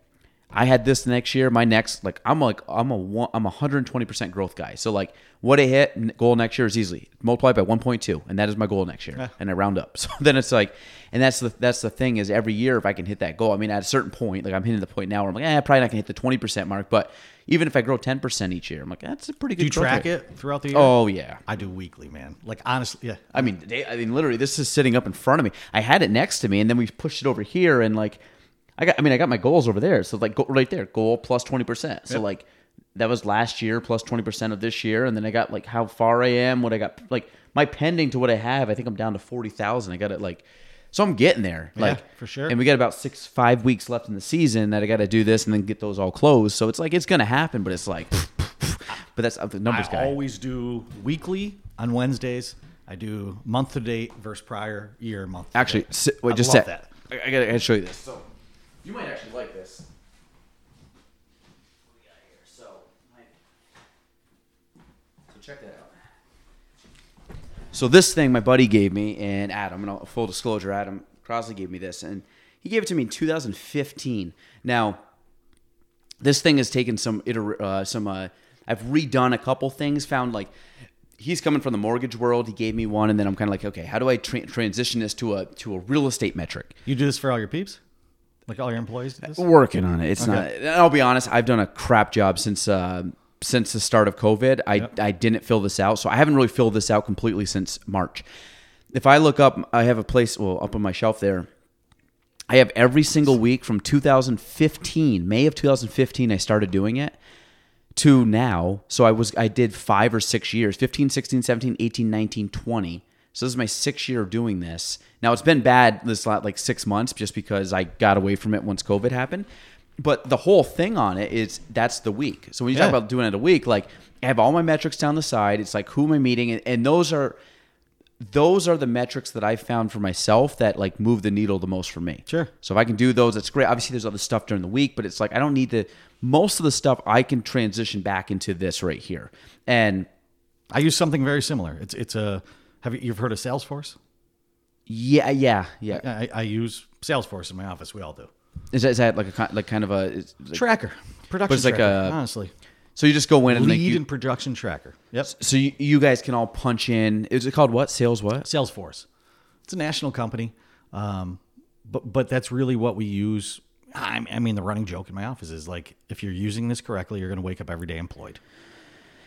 I had this next year. My next, like, I'm like, I'm a one, I'm a 120% growth guy. So like, what I hit goal next year is easily multiplied by 1.2, and that is my goal next year. And I round up. So then it's like, and that's the that's the thing is every year if I can hit that goal. I mean, at a certain point, like I'm hitting the point now where I'm like, eh, probably not gonna hit the 20% mark. But even if I grow 10% each year, I'm like, that's a pretty good. Do you track rate. it throughout the year? Oh yeah. I do weekly, man. Like honestly, yeah. I mean, they, I mean, literally, this is sitting up in front of me. I had it next to me, and then we pushed it over here, and like, I got, I mean, I got my goals over there. So like, go, right there, goal plus twenty percent. So like, that was last year plus twenty percent of this year, and then I got like how far I am, what I got, like my pending to what I have. I think I'm down to forty thousand. I got it like, so I'm getting there, like for sure. And we got about six, five weeks left in the season that I got to do this and then get those all closed. So it's like it's gonna happen, but it's like, but that's uh, the numbers I guy. I always do weekly on Wednesdays. I do month to date versus prior year month. Actually, wait, I just sit. that. I, I gotta, I gotta show you this. So, you might actually like this. What we got here? So, so check that out. So this thing my buddy gave me, and Adam, and full disclosure, Adam Crosley gave me this, and he gave it to me in 2015. Now, this thing has taken some iter- uh, some uh, I've redone a couple things. Found like he's coming from the mortgage world. He gave me one, and then I'm kind of like, okay, how do I tra- transition this to a to a real estate metric? You do this for all your peeps? Like all your employees do this? Working on it. It's Okay. not. I'll be honest. I've done a crap job since uh, since the start of COVID. I Yep. I didn't fill this out, so I haven't really filled this out completely since March. If I look up, I have a place well up on my shelf there. I have every single week from 2015, May of 2015, I started doing it to now. So I was I did 5 or 6 years, 15, 16, 17, 18, 19, 20. So this is my 6th year of doing this. Now it's been bad this lot like 6 months just because I got away from it once COVID happened. But the whole thing on it is that's the week. So when you talk about doing it a week, like I have all my metrics down the side. It's like who am I meeting, and, and those are those are the metrics that I found for myself that like move the needle the most for me. Sure. So if I can do those, that's great. Obviously, there's other stuff during the week, but it's like I don't need to. Most of the stuff I can transition back into this right here, and I use something very similar. It's it's a have you you've heard of Salesforce? Yeah, yeah, yeah. I, I use Salesforce in my office. We all do. Is that, is that like a like kind of a? like- Tracker, production it's like tracker. a- honestly, so you just go in and lead you, and production tracker. Yep. so you, you guys can all punch in. Is it called what? Sales what? Salesforce. It's a national company, um, but but that's really what we use. I, I mean, the running joke in my office is like, if you're using this correctly, you're going to wake up every day employed.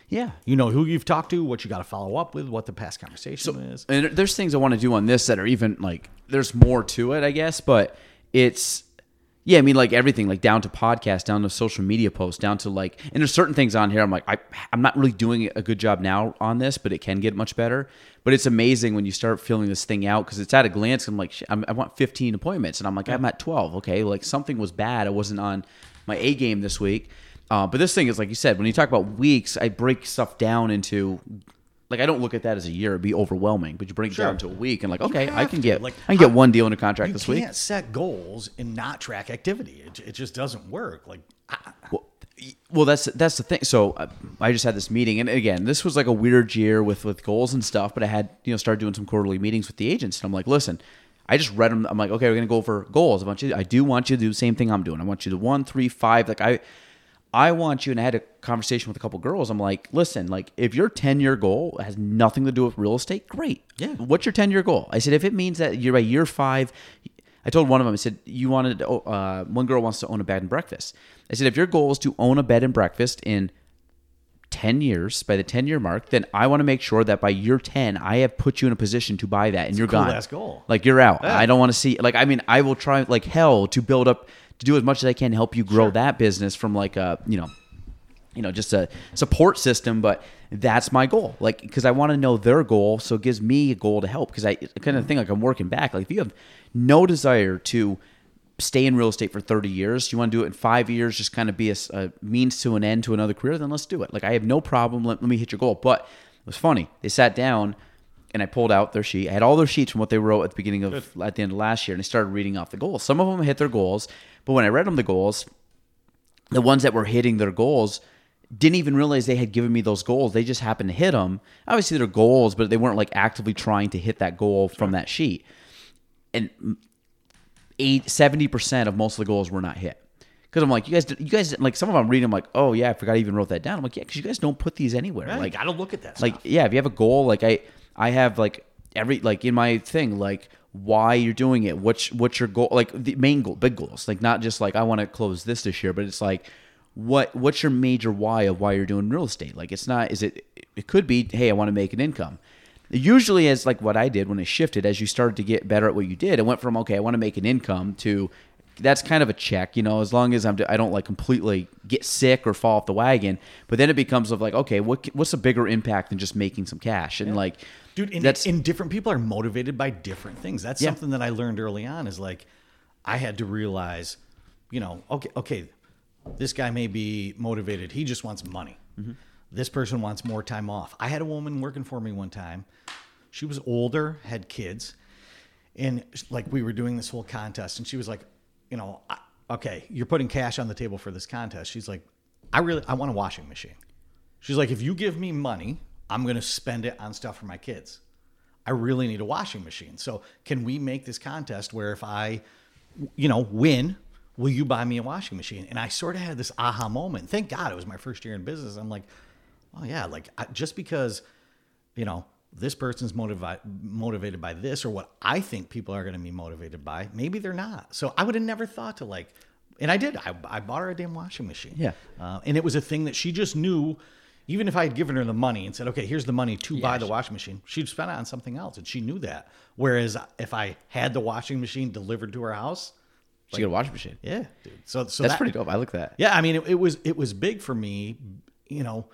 Yeah. You know who you've talked to, what you got to follow up with, what the past conversation is. And there's things I want to do on this that are even like there's more to it, I guess, but it's yeah, I mean like everything, like down to podcast, down to social media posts, down to like and there's certain things on here I'm like I I'm not really doing a good job now on this, but it can get much better. But it's amazing when you start filling this thing out because it's at a glance. I'm like, I'm, I want 15 appointments, and I'm like, I'm at 12. Okay, like something was bad. I wasn't on my A game this week. Uh, but this thing is like you said, when you talk about weeks, I break stuff down into like I don't look at that as a year; it'd be overwhelming. But you break it down to a week, and like, okay, I can to. get Like, I can get I- one deal in a contract this week. You can't set goals and not track activity. It, it just doesn't work. Like, I, Well, well, that's that's the thing. So uh, I just had this meeting, and again, this was like a weird year with with goals and stuff. But I had you know started doing some quarterly meetings with the agents, and I'm like, listen, I just read them. I'm like, okay, we're gonna go over goals. I want you. I do want you to do the same thing I'm doing. I want you to one, three, five. Like I. I want you, and I had a conversation with a couple girls. I'm like, listen, like if your 10 year goal has nothing to do with real estate, great. Yeah. What's your 10 year goal? I said, if it means that you're by year five, I told one of them, I said, you wanted, to, uh, one girl wants to own a bed and breakfast. I said, if your goal is to own a bed and breakfast in 10 years, by the 10 year mark, then I want to make sure that by year 10, I have put you in a position to buy that and you're cool gone. ass goal. Like you're out. Yeah. I don't want to see, like, I mean, I will try like hell to build up, to do as much as I can to help you grow that business from like a, you know, you know, just a support system, but that's my goal. Like, because I want to know their goal, so it gives me a goal to help. Because I kind of think like I'm working back. Like, if you have no desire to stay in real estate for 30 years, you want to do it in five years, just kind of be a means to an end to another career, then let's do it. Like, I have no problem. Let, let me hit your goal. But it was funny. They sat down and I pulled out their sheet. I had all their sheets from what they wrote at the beginning of, at the end of last year, and I started reading off the goals. Some of them hit their goals, but when I read them the goals, the ones that were hitting their goals didn't even realize they had given me those goals. They just happened to hit them. Obviously, they're goals, but they weren't like actively trying to hit that goal from that sheet. And eight, 70% of most of the goals were not hit. Because I'm like, you guys, you guys, like some of them I'm reading, I'm like, oh yeah, I forgot I even wrote that down. I'm like, yeah, because you guys don't put these anywhere. You like, gotta look at that like stuff. yeah if you have a goal like i i have like every like in my thing like why you're doing it what's what's your goal like the main goal big goals like not just like i want to close this this year but it's like what what's your major why of why you're doing real estate? Like it's not is it it could be hey i want to make an income. Usually as like what i did when i shifted as you started to get better at what you did it went from okay i want to make an income to that's kind of a check, you know, as long as I'm, I don't like completely get sick or fall off the wagon. But then it becomes of like, okay, what, what's a bigger impact than just making some cash? And like, dude and, that's and different people are motivated by different things that's Yeah. something that i learned early on is like i had to realize you know okay okay this guy may be motivated he just wants money Mm-hmm. this person wants more time off i had a woman working for me one time she was older had kids and like we were doing this whole contest and she was like you know I, okay you're putting cash on the table for this contest. She's like i really i want a washing machine. She's like if you give me money i'm going to spend it on stuff for my kids. I really need a washing machine. So can we make this contest where if i you know win will you buy me a washing machine? And i sort of had this aha moment. Thank god it was my first year in business. I'm like oh yeah like I, just because you know this person's motivi- motivated by this or what i think people are going to be motivated by maybe they're not so i would have never thought to like and i did i, I bought her a damn washing machine Yeah. uh, and it was a thing that she just knew even if i had given her the money and said okay here's the money to buy the washing machine she'd spend it on something else and she knew that whereas if i had the washing machine delivered to her house she get a washing machine. yeah dude so so That's that- pretty dope. I like that. yeah, I mean, it, it was it was big for me. You know,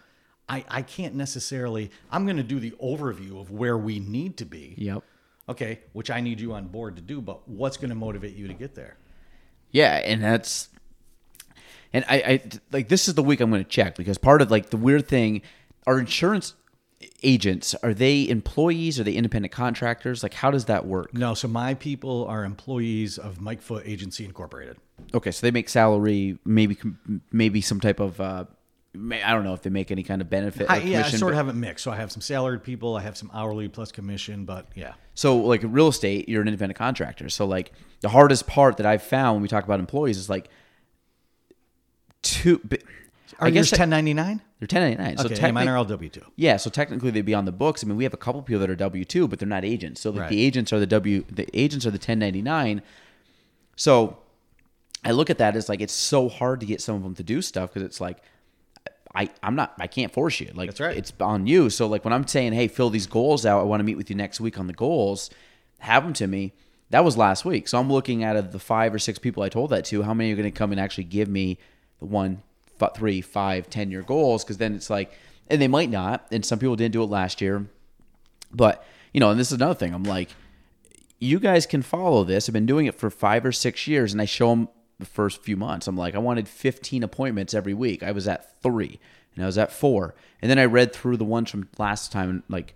I I can't necessarily. I'm going to do the overview of where we need to be. Yep. Okay, which I need you on board to do. But what's going to motivate you to get there? Yeah, and that's and I, I like this is the week I'm going to check because part of like the weird thing, our insurance agents are they employees? Are they independent contractors? Like, how does that work? No, so my people are employees of Mike Foote Agency Incorporated. Okay, so they make salary, maybe maybe some type of uh, I don't know if they make any kind of benefit. I, yeah, I sort of have it mixed. So I have some salaried people, I have some hourly plus commission, but yeah. So like real estate, you're an independent contractor. So like the hardest part that I've found when we talk about employees is like two. Are I guess 1099? they're 1099. So Okay, yeah, mine are all W two. yeah, so technically they'd be on the books. I mean, we have a couple people that are W two, but they're not agents. So like Right. the agents are the W. The agents are the 1099. So I look at that as like it's so hard to get some of them to do stuff because it's like I I'm not I can't force you. Like That's right. It's on you. So like when I'm saying, hey, fill these goals out. I want to meet with you next week on the goals. Have them to me. That was last week. So I'm looking out of the five or six people I told that to. How many are going to come and actually give me the one, three, five, ten year goals? Because then it's like, and they might not. And some people didn't do it last year. But you know, and this is another thing. I'm like, you guys can follow this. I've been doing it for five or six years, and I show them the first few months. I'm like, I wanted 15 appointments every week. I was at three, and I was at four, and then I read through the ones from last time. and Like,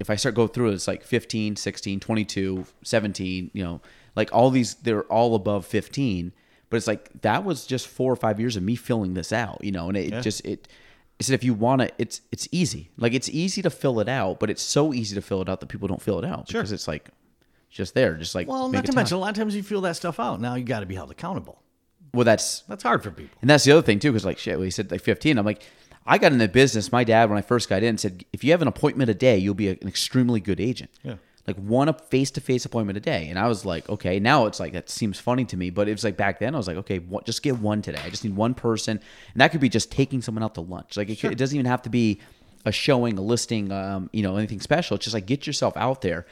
if I start go through it, it's like 15, 16, 22, 17. You know, like all these, they're all above 15. But it's like that was just four or five years of me filling this out. You know, and it just it. I said, if you want to, it's it's easy. Like it's easy to fill it out, but it's so easy to fill it out that people don't fill it out Sure. because it's like just there, just like Well, not to mention, a lot of times you feel that stuff out. Now you got to be held accountable. Well, that's That's hard for people. and that's the other thing too, because like shit, he said like 15. I'm like, I got in the business. My dad, when I first got in, said if you have an appointment a day, you'll be an extremely good agent. Yeah. Like one face to face appointment a day, and I was like, okay. Now it's like that seems funny to me, but it was like back then I was like, okay, what, just get one today. I just need one person, and that could be just taking someone out to lunch. Like it, could, it doesn't even have to be a showing, a listing, um, you know, anything special. It's just like get yourself out there.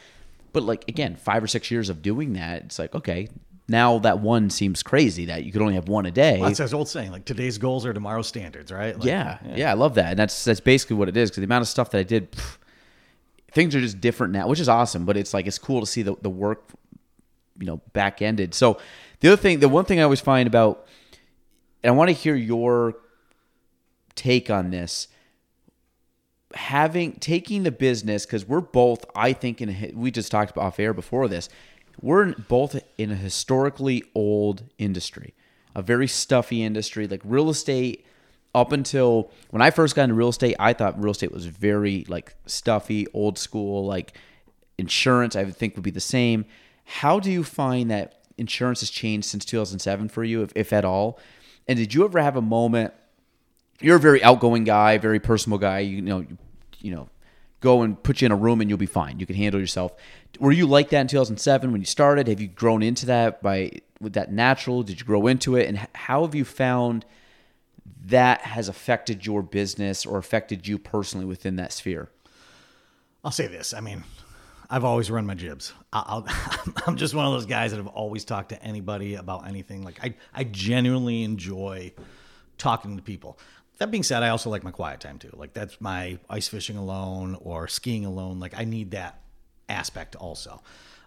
But like again, five or six years of doing that, it's like okay, now that one seems crazy that you could only have one a day. Well, that's that old saying, like today's goals are tomorrow's standards, right? Like, yeah, yeah, I love that, and that's that's basically what it is. Because the amount of stuff that I did, pff, things are just different now, which is awesome. But it's like it's cool to see the the work, you know, back ended. So the other thing, the one thing I always find about, and I want to hear your take on this. Having taking the business because we're both, I think, in we just talked off air before this. We're both in a historically old industry, a very stuffy industry, like real estate. Up until when I first got into real estate, I thought real estate was very like stuffy, old school. Like insurance, I would think would be the same. How do you find that insurance has changed since 2007 for you, if, if at all? And did you ever have a moment? You're a very outgoing guy, very personal guy. You know, you, you know, go and put you in a room and you'll be fine. You can handle yourself. Were you like that in 2007 when you started? Have you grown into that by with that natural? Did you grow into it? And how have you found that has affected your business or affected you personally within that sphere? I'll say this. I mean, I've always run my jibs. I- I'm just one of those guys that have always talked to anybody about anything. Like I, I genuinely enjoy talking to people. That being said, I also like my quiet time too. Like that's my ice fishing alone or skiing alone. Like I need that aspect also.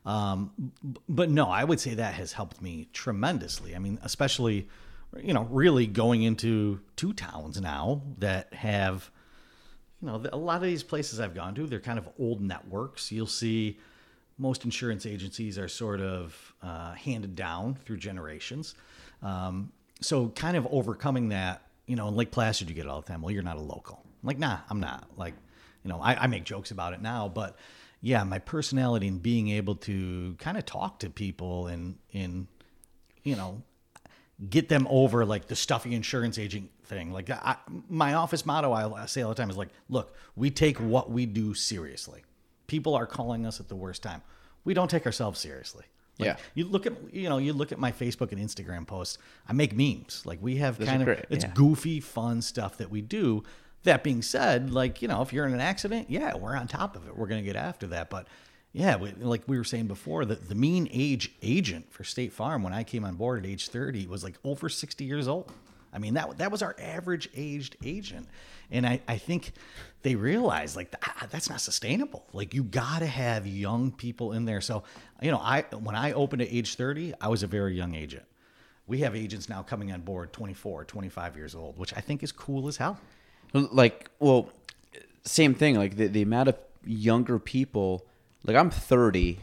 Um, but no, I would say that has helped me tremendously. I mean, especially, you know, really going into two towns now that have you know, a lot of these places I've gone to, they're kind of old networks. You'll see most insurance agencies are sort of uh, handed down through generations. Um, so, kind of overcoming that, you know, in Lake Placid, you get it all the time. Well, you're not a local. I'm like, nah, I'm not. Like, you know, I, I make jokes about it now, but yeah, my personality and being able to kind of talk to people and, in, you know, get them over like the stuffy insurance agent thing. Like I, my office motto I say all the time is like, look, we take what we do seriously. People are calling us at the worst time. We don't take ourselves seriously. Like, Yeah. You look at you know you look at my Facebook and Instagram posts. I make memes. Like we have kind of great, it's yeah. goofy, fun stuff that we do. That being said, like you know, if you're in an accident, yeah, we're on top of it. We're gonna get after that. But yeah, we, like we were saying before, the, the mean age agent for State Farm when I came on board at age 30 was like over 60 years old. I mean, that that was our average aged agent, and I, I think they realize like "Ah, that's not sustainable. Like you got to have young people in there. So you know, I when I opened at age 30, I was a very young agent. We have agents now coming on board 24, 25 years old, which I think is cool as hell. like well same thing like the, the amount of younger people like i'm 30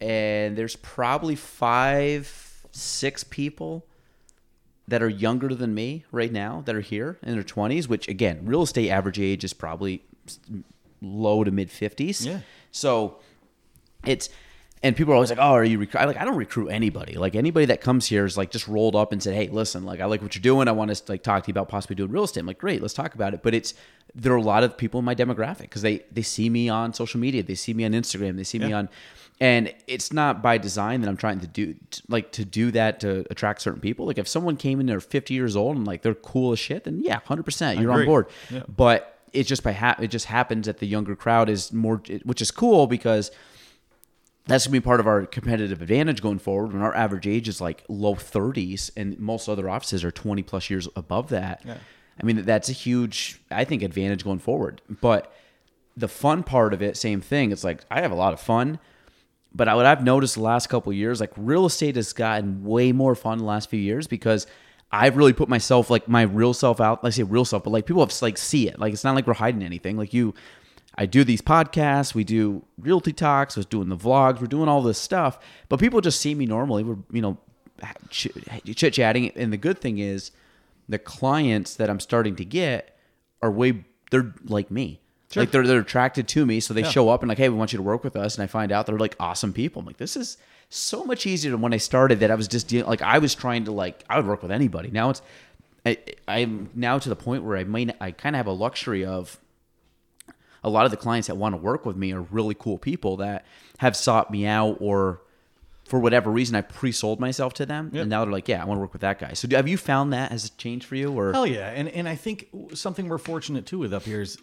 and there's probably five six people that are younger than me right now that are here in their 20s, which again, real estate average age is probably low to mid 50s. Yeah. So it's and people are always like, "Oh, are you recruit?" Like, I don't recruit anybody. Like anybody that comes here is like just rolled up and said, "Hey, listen, like I like what you're doing. I want to like talk to you about possibly doing real estate." I'm like, "Great, let's talk about it." But it's there are a lot of people in my demographic because they they see me on social media, they see me on Instagram, they see me on, and it's not by design that I'm trying to do like to do that to attract certain people. Like if someone came in, they're 50 years old and like they're cool as shit, then yeah, 100, percent you're on board. Yeah. But it's just by ha- it just happens that the younger crowd is more, which is cool because that's gonna be part of our competitive advantage going forward. When our average age is like low 30s, and most other offices are 20 plus years above that. I mean, that's a huge, I think, advantage going forward. But the fun part of it, same thing. It's like I have a lot of fun, but what I've noticed the last couple of years, like real estate has gotten way more fun the last few years because I've really put myself, like my real self out. I say real self, but like people have like see it. Like it's not like we're hiding anything. Like you, I do these podcasts, we do realty talks, we're doing the vlogs, we're doing all this stuff, but people just see me normally. We're you know chit chatting, and the good thing is the clients that I'm starting to get are way they're like me. Like they're they're attracted to me, so they show up and like, hey, we want you to work with us. And I find out they're like awesome people. I'm like, this is so much easier than when I started. That I was just dealing like I was trying to like I would work with anybody. Now it's I, I'm now to the point where I might I kind of have a luxury of a lot of the clients that want to work with me are really cool people that have sought me out or for whatever reason I pre-sold myself to them and now they're like yeah I want to work with that guy so do, have you found that has changed for you or Hell yeah, and and I think something we're fortunate too with up here is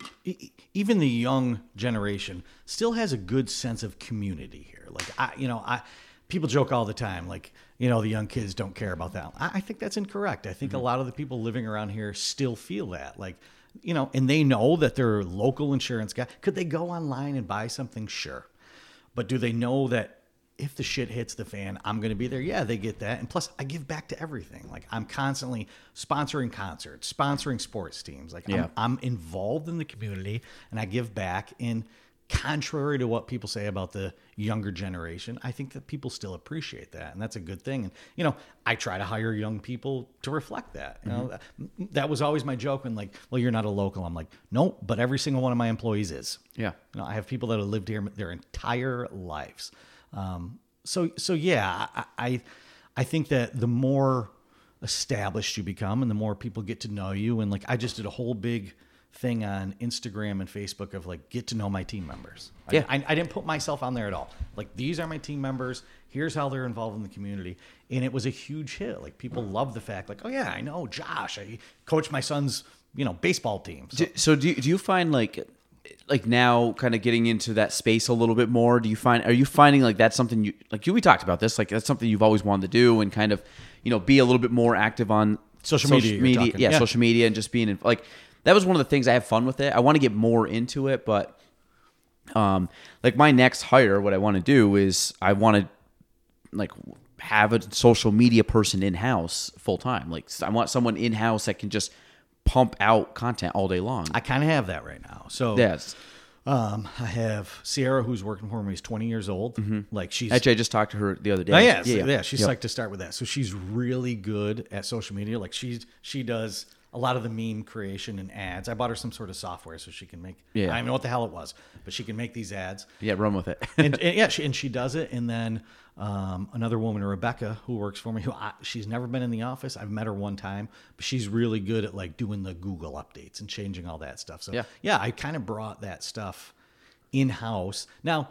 even the young generation still has a good sense of community here. Like I, you know, I people joke all the time like you know the young kids don't care about that. I, I think that's incorrect. I think a mm-hmm. lot of the people living around here still feel that like. You know, and they know that their local insurance guy. Could they go online and buy something? Sure. But do they know that if the shit hits the fan, I'm going to be there? Yeah, they get that. And plus, I give back to everything. Like, I'm constantly sponsoring concerts, sponsoring sports teams. Like, Yeah. I'm, I'm involved in the community and I give back. And contrary to what people say about the younger generation, I think that people still appreciate that. And that's a good thing. And, you know, I try to hire young people to reflect that. You know, Mm-hmm. that was always my joke when, like, well, you're not a local. I'm like, nope, but every single one of my employees is. yeah You know, I have people that have lived here their entire lives. Um, so, so yeah, I, I, I think that the more established you become, and the more people get to know you, and like I just did a whole big thing on Instagram and Facebook of like get to know my team members. I- Yeah. I, I didn't put myself on there at all. Like these are my team members. Here's how they're involved in the community, and it was a huge hit. Like people love the fact, like, oh yeah, I know Josh. I coach my son's you know baseball team. So, Do- so do you, do you find like like now kind of getting into that space a little bit more do you find are you finding like that's something you like you we talked about this like that's something you've always wanted to do and kind of you know be a little bit more active on Social media, you're yeah, Yeah. social media and just being in, like that was one of the things I have fun with it I want to get more into it but um like my next hire what I want to do is I want to like have a social media person in house full time like I want someone in house that can just pump out content all day long I kind of have that right now. So Yes. Um, I have Sierra, who's working for me. is 20 years old. Like she's. Actually, I just talked to her the other day. Oh, yeah, yeah, yeah, She's Yep. psyched to start with that. So she's really good at social media. Like she's she does a lot of the meme creation and ads. I bought her some sort of software so she can make. Yeah. I don't even know what the hell it was, but she can make these ads. Yeah, run with it. and, and yeah, she, and she does it. And then um, another woman, Rebecca, who works for me, who I, she's never been in the office. I've met her one time, but she's really good at like doing the Google updates and changing all that stuff. So Yeah. yeah, I kind of brought that stuff in house. Now,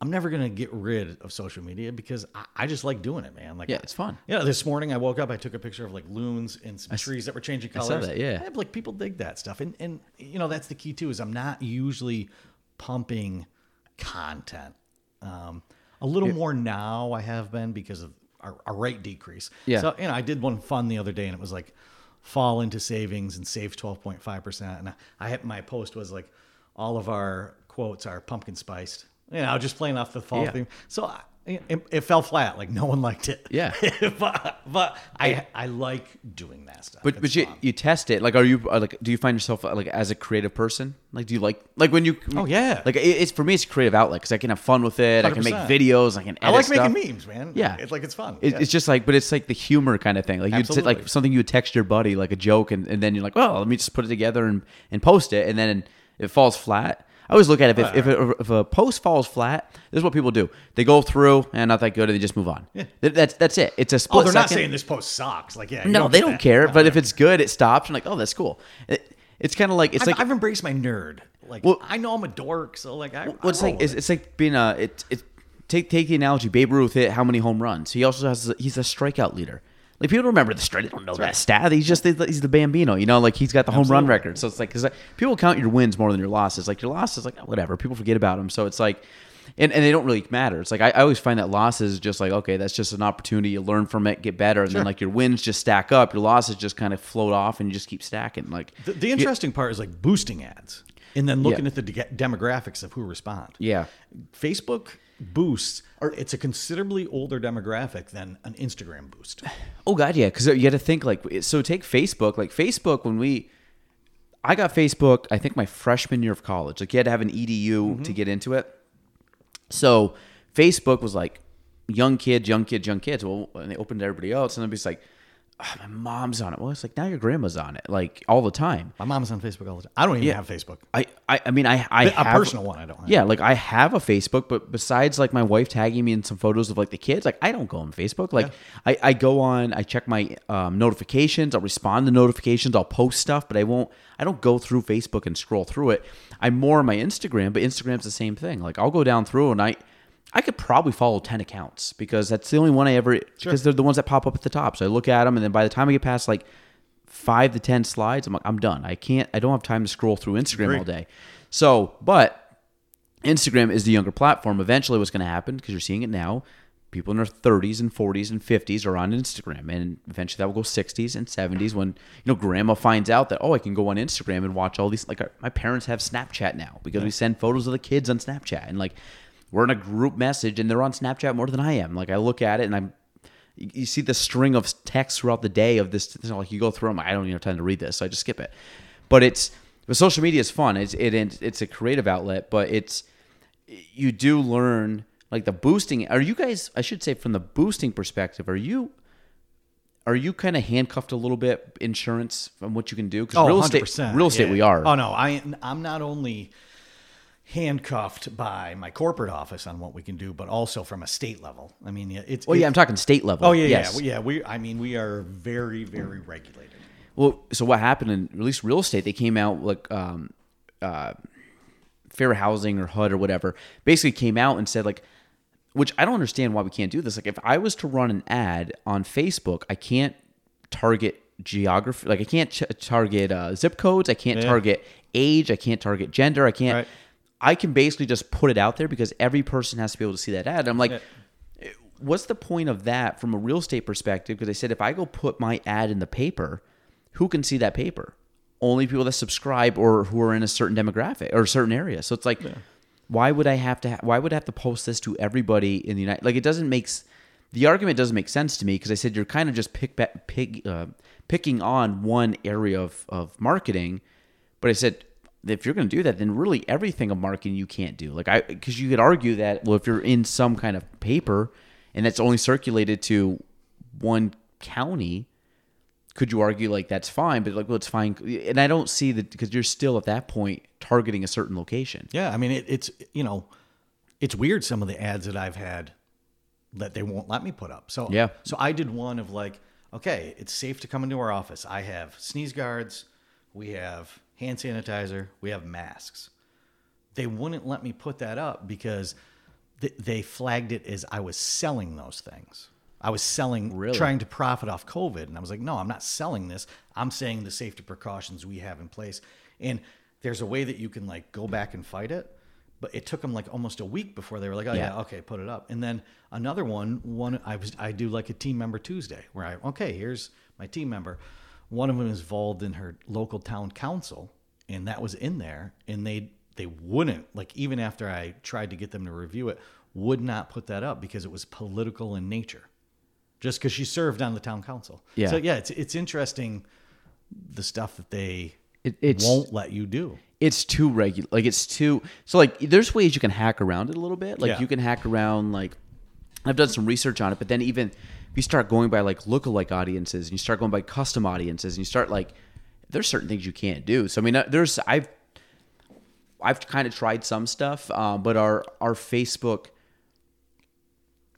I'm never gonna get rid of social media because I, I just like doing it, man. Like, Yeah, it's fun. Yeah, this morning I woke up, I took a picture of like loons and some trees that were changing saw colors. that, yeah. like people dig that stuff, and and you know that's the key too. Is I'm not usually pumping content. Um, a little more now I have been because of our, our rate decrease. Yeah. So you know I did one fun the other day and it was like fall into savings and save 12.5 percent. And I, I had my post was like all of our quotes are pumpkin spiced. You know, just playing off the fall Yeah. theme. So it, it fell flat. Like no one liked it. Yeah. but but I I like doing that stuff. But It's but you fun. you test it. Like, are you are, like? Do you find yourself uh, like as a creative person? Like, do you like like when you? Oh, yeah. Like it, it's for me, it's a creative outlet because I can have fun with it. I can make videos. I can. Edit I like stuff. making memes, man. Yeah, it's like it's fun. It, Yeah. It's just like, but it's like the humor kind of thing. Like you would like something you would text your buddy, like a joke, and, and then you're like, well, let me just put it together and, and post it, and then it falls flat. I always look at it if, if, a, if a post falls flat, this is what people do. They go through and not that good, and they just move on. Yeah. That's that's it. It's a oh, split. oh, they're not saying this post sucks. Like yeah, no, they don't that. care. But if it's good, it stops. And like, oh, that's cool. It, it's kind of like it's I've, like I've embraced my nerd. Like Well- I know I'm a dork, so like I. Well, roll like it's, it. it's like being a it, it take take the analogy. Babe Ruth hit how many home runs? He also has he's a strikeout leader. Like people remember the strike. They don't know that stat. He's just he's the Bambino. You know, like he's got the home run record. So it's like because people count your wins more than your losses. Like your losses, like whatever. People forget about them. So it's like. And, and they don't really matter. It's like I, I always find that losses just like okay, that's just an opportunity. You learn from it, get better, and then like your wins just stack up. Your losses just kind of float off, and you just keep stacking. Like the, the interesting part is like boosting ads and then looking Yeah. at the de- demographics of who respond. yeah, Facebook boosts are it's a considerably older demographic than an Instagram boost. Oh god, yeah, because you got to think like so. Take Facebook, like Facebook when we, I got Facebook. I think my freshman year of college. Like you had to have an EDU mm-hmm. to get into it. So Facebook was like young kids, young kids, young kids. Well, when they opened to everybody else, and everybody's like, oh, my mom's on it. Well, it's like now your grandma's on it, like all the time. My mom's on Facebook all the time. I don't even have Facebook. I, I, I mean, I, I A have personal one, I don't have. Yeah, like I have a Facebook, but besides like my wife tagging me in some photos of like the kids, like I don't go on Facebook. Like I, I go on, I check my um, notifications, I'll respond to notifications, I'll post stuff, but I won't. I don't go through Facebook and scroll through it. I'm more on my Instagram, but Instagram's the same thing. Like I'll go down through and I. I could probably follow 10 accounts because that's the only one I ever, because they're the ones that pop up at the top. So I look at them and then by the time I get past like five to 10 slides, I'm like, I'm done. I can't, I don't have time to scroll through Instagram Agree. all day. So, but Instagram is the younger platform. Eventually, what's going to happen, because you're seeing it now, people in their 30s and 40s and 50s are on Instagram. And eventually that will go 60s and 70s when, you know, grandma finds out that, oh, I can go on Instagram and watch all these. Like, our, my parents have Snapchat now because we send photos of the kids on Snapchat. And, like, we're in a group message and they're on Snapchat more than I am. Like, I look at it and I'm, you see the string of texts throughout the day of this. you know, Like you go through them, I don't even have time to read this, so I just skip it. But it's but social media is fun. It's it it's a creative outlet, but it's you do learn like the boosting. Are you guys? I should say from the boosting perspective, are you? Are you kind of handcuffed a little bit insurance from what you can do? Because Oh, real estate, 100%, real estate, yeah. we are. Oh no, I I'm not only handcuffed by my corporate office on what we can do, but also from a state level. I mean, yeah, it's Well, yeah, I'm talking state level. Oh yeah, yes. yeah, yeah. We, I mean, we are very, very regulated. Well, so what happened in at least real estate? They came out like um, uh, Fair Housing or HUD or whatever. Basically, came out and said like, which I don't understand why we can't do this. Like, if I was to run an ad on Facebook, I can't target geography. Like, I can't ch- target uh, zip codes. I can't target age. I can't target gender. I can't. Right. I can basically just put it out there because every person has to be able to see that ad. And I'm like, what's the point of that from a real estate perspective? Because I said if I go put my ad in the paper, who can see that paper? Only people that subscribe or who are in a certain demographic or a certain area. So it's like, why would I have to? Ha- why would I have to post this to everybody in the United? Like it doesn't make s- the argument doesn't make sense to me because I said you're kind of just pick pig, uh, picking on one area of of marketing, but I said if you're going to do that, then really everything of marketing you can't do. Like I, because you could argue that well, if you're in some kind of paper and that's only circulated to one county, could you argue like that's fine? But like, well, it's fine, and I don't see that because you're still at that point targeting a certain location. Yeah, I mean, it, it's you know, it's weird some of the ads that I've had that they won't let me put up. So Yeah. so I did one of like, okay, it's safe to come into our office. I have sneeze guards, we have hand sanitizer, we have masks. They wouldn't let me put that up because th- they flagged it as I was selling those things. I was selling, Really? trying to profit off COVID. And I was like, no, I'm not selling this. I'm saying the safety precautions we have in place. And there's a way that you can like go back and fight it. But it took them like almost a week before they were like, oh yeah, Yeah. okay, put it up. And then another one, one I was I do like a team member Tuesday where I okay, here's my team member. One of them is involved in her local town council, and that was in there, and they they wouldn't like even after I tried to get them to review it, would not put that up because it was political in nature, just because she served on the town council. Yeah. So yeah, it's it's interesting the stuff that they It, it's won't let you do. it's too regular. Like it's too so. Like there's ways you can hack around it a little bit. Like Yeah. you can hack around. Like I've done some research on it, but then even you start going by like lookalike audiences and you start going by custom audiences and you start like there's certain things you can't do. So I mean, uh, there's I've I've kind of tried some stuff, um, but our our Facebook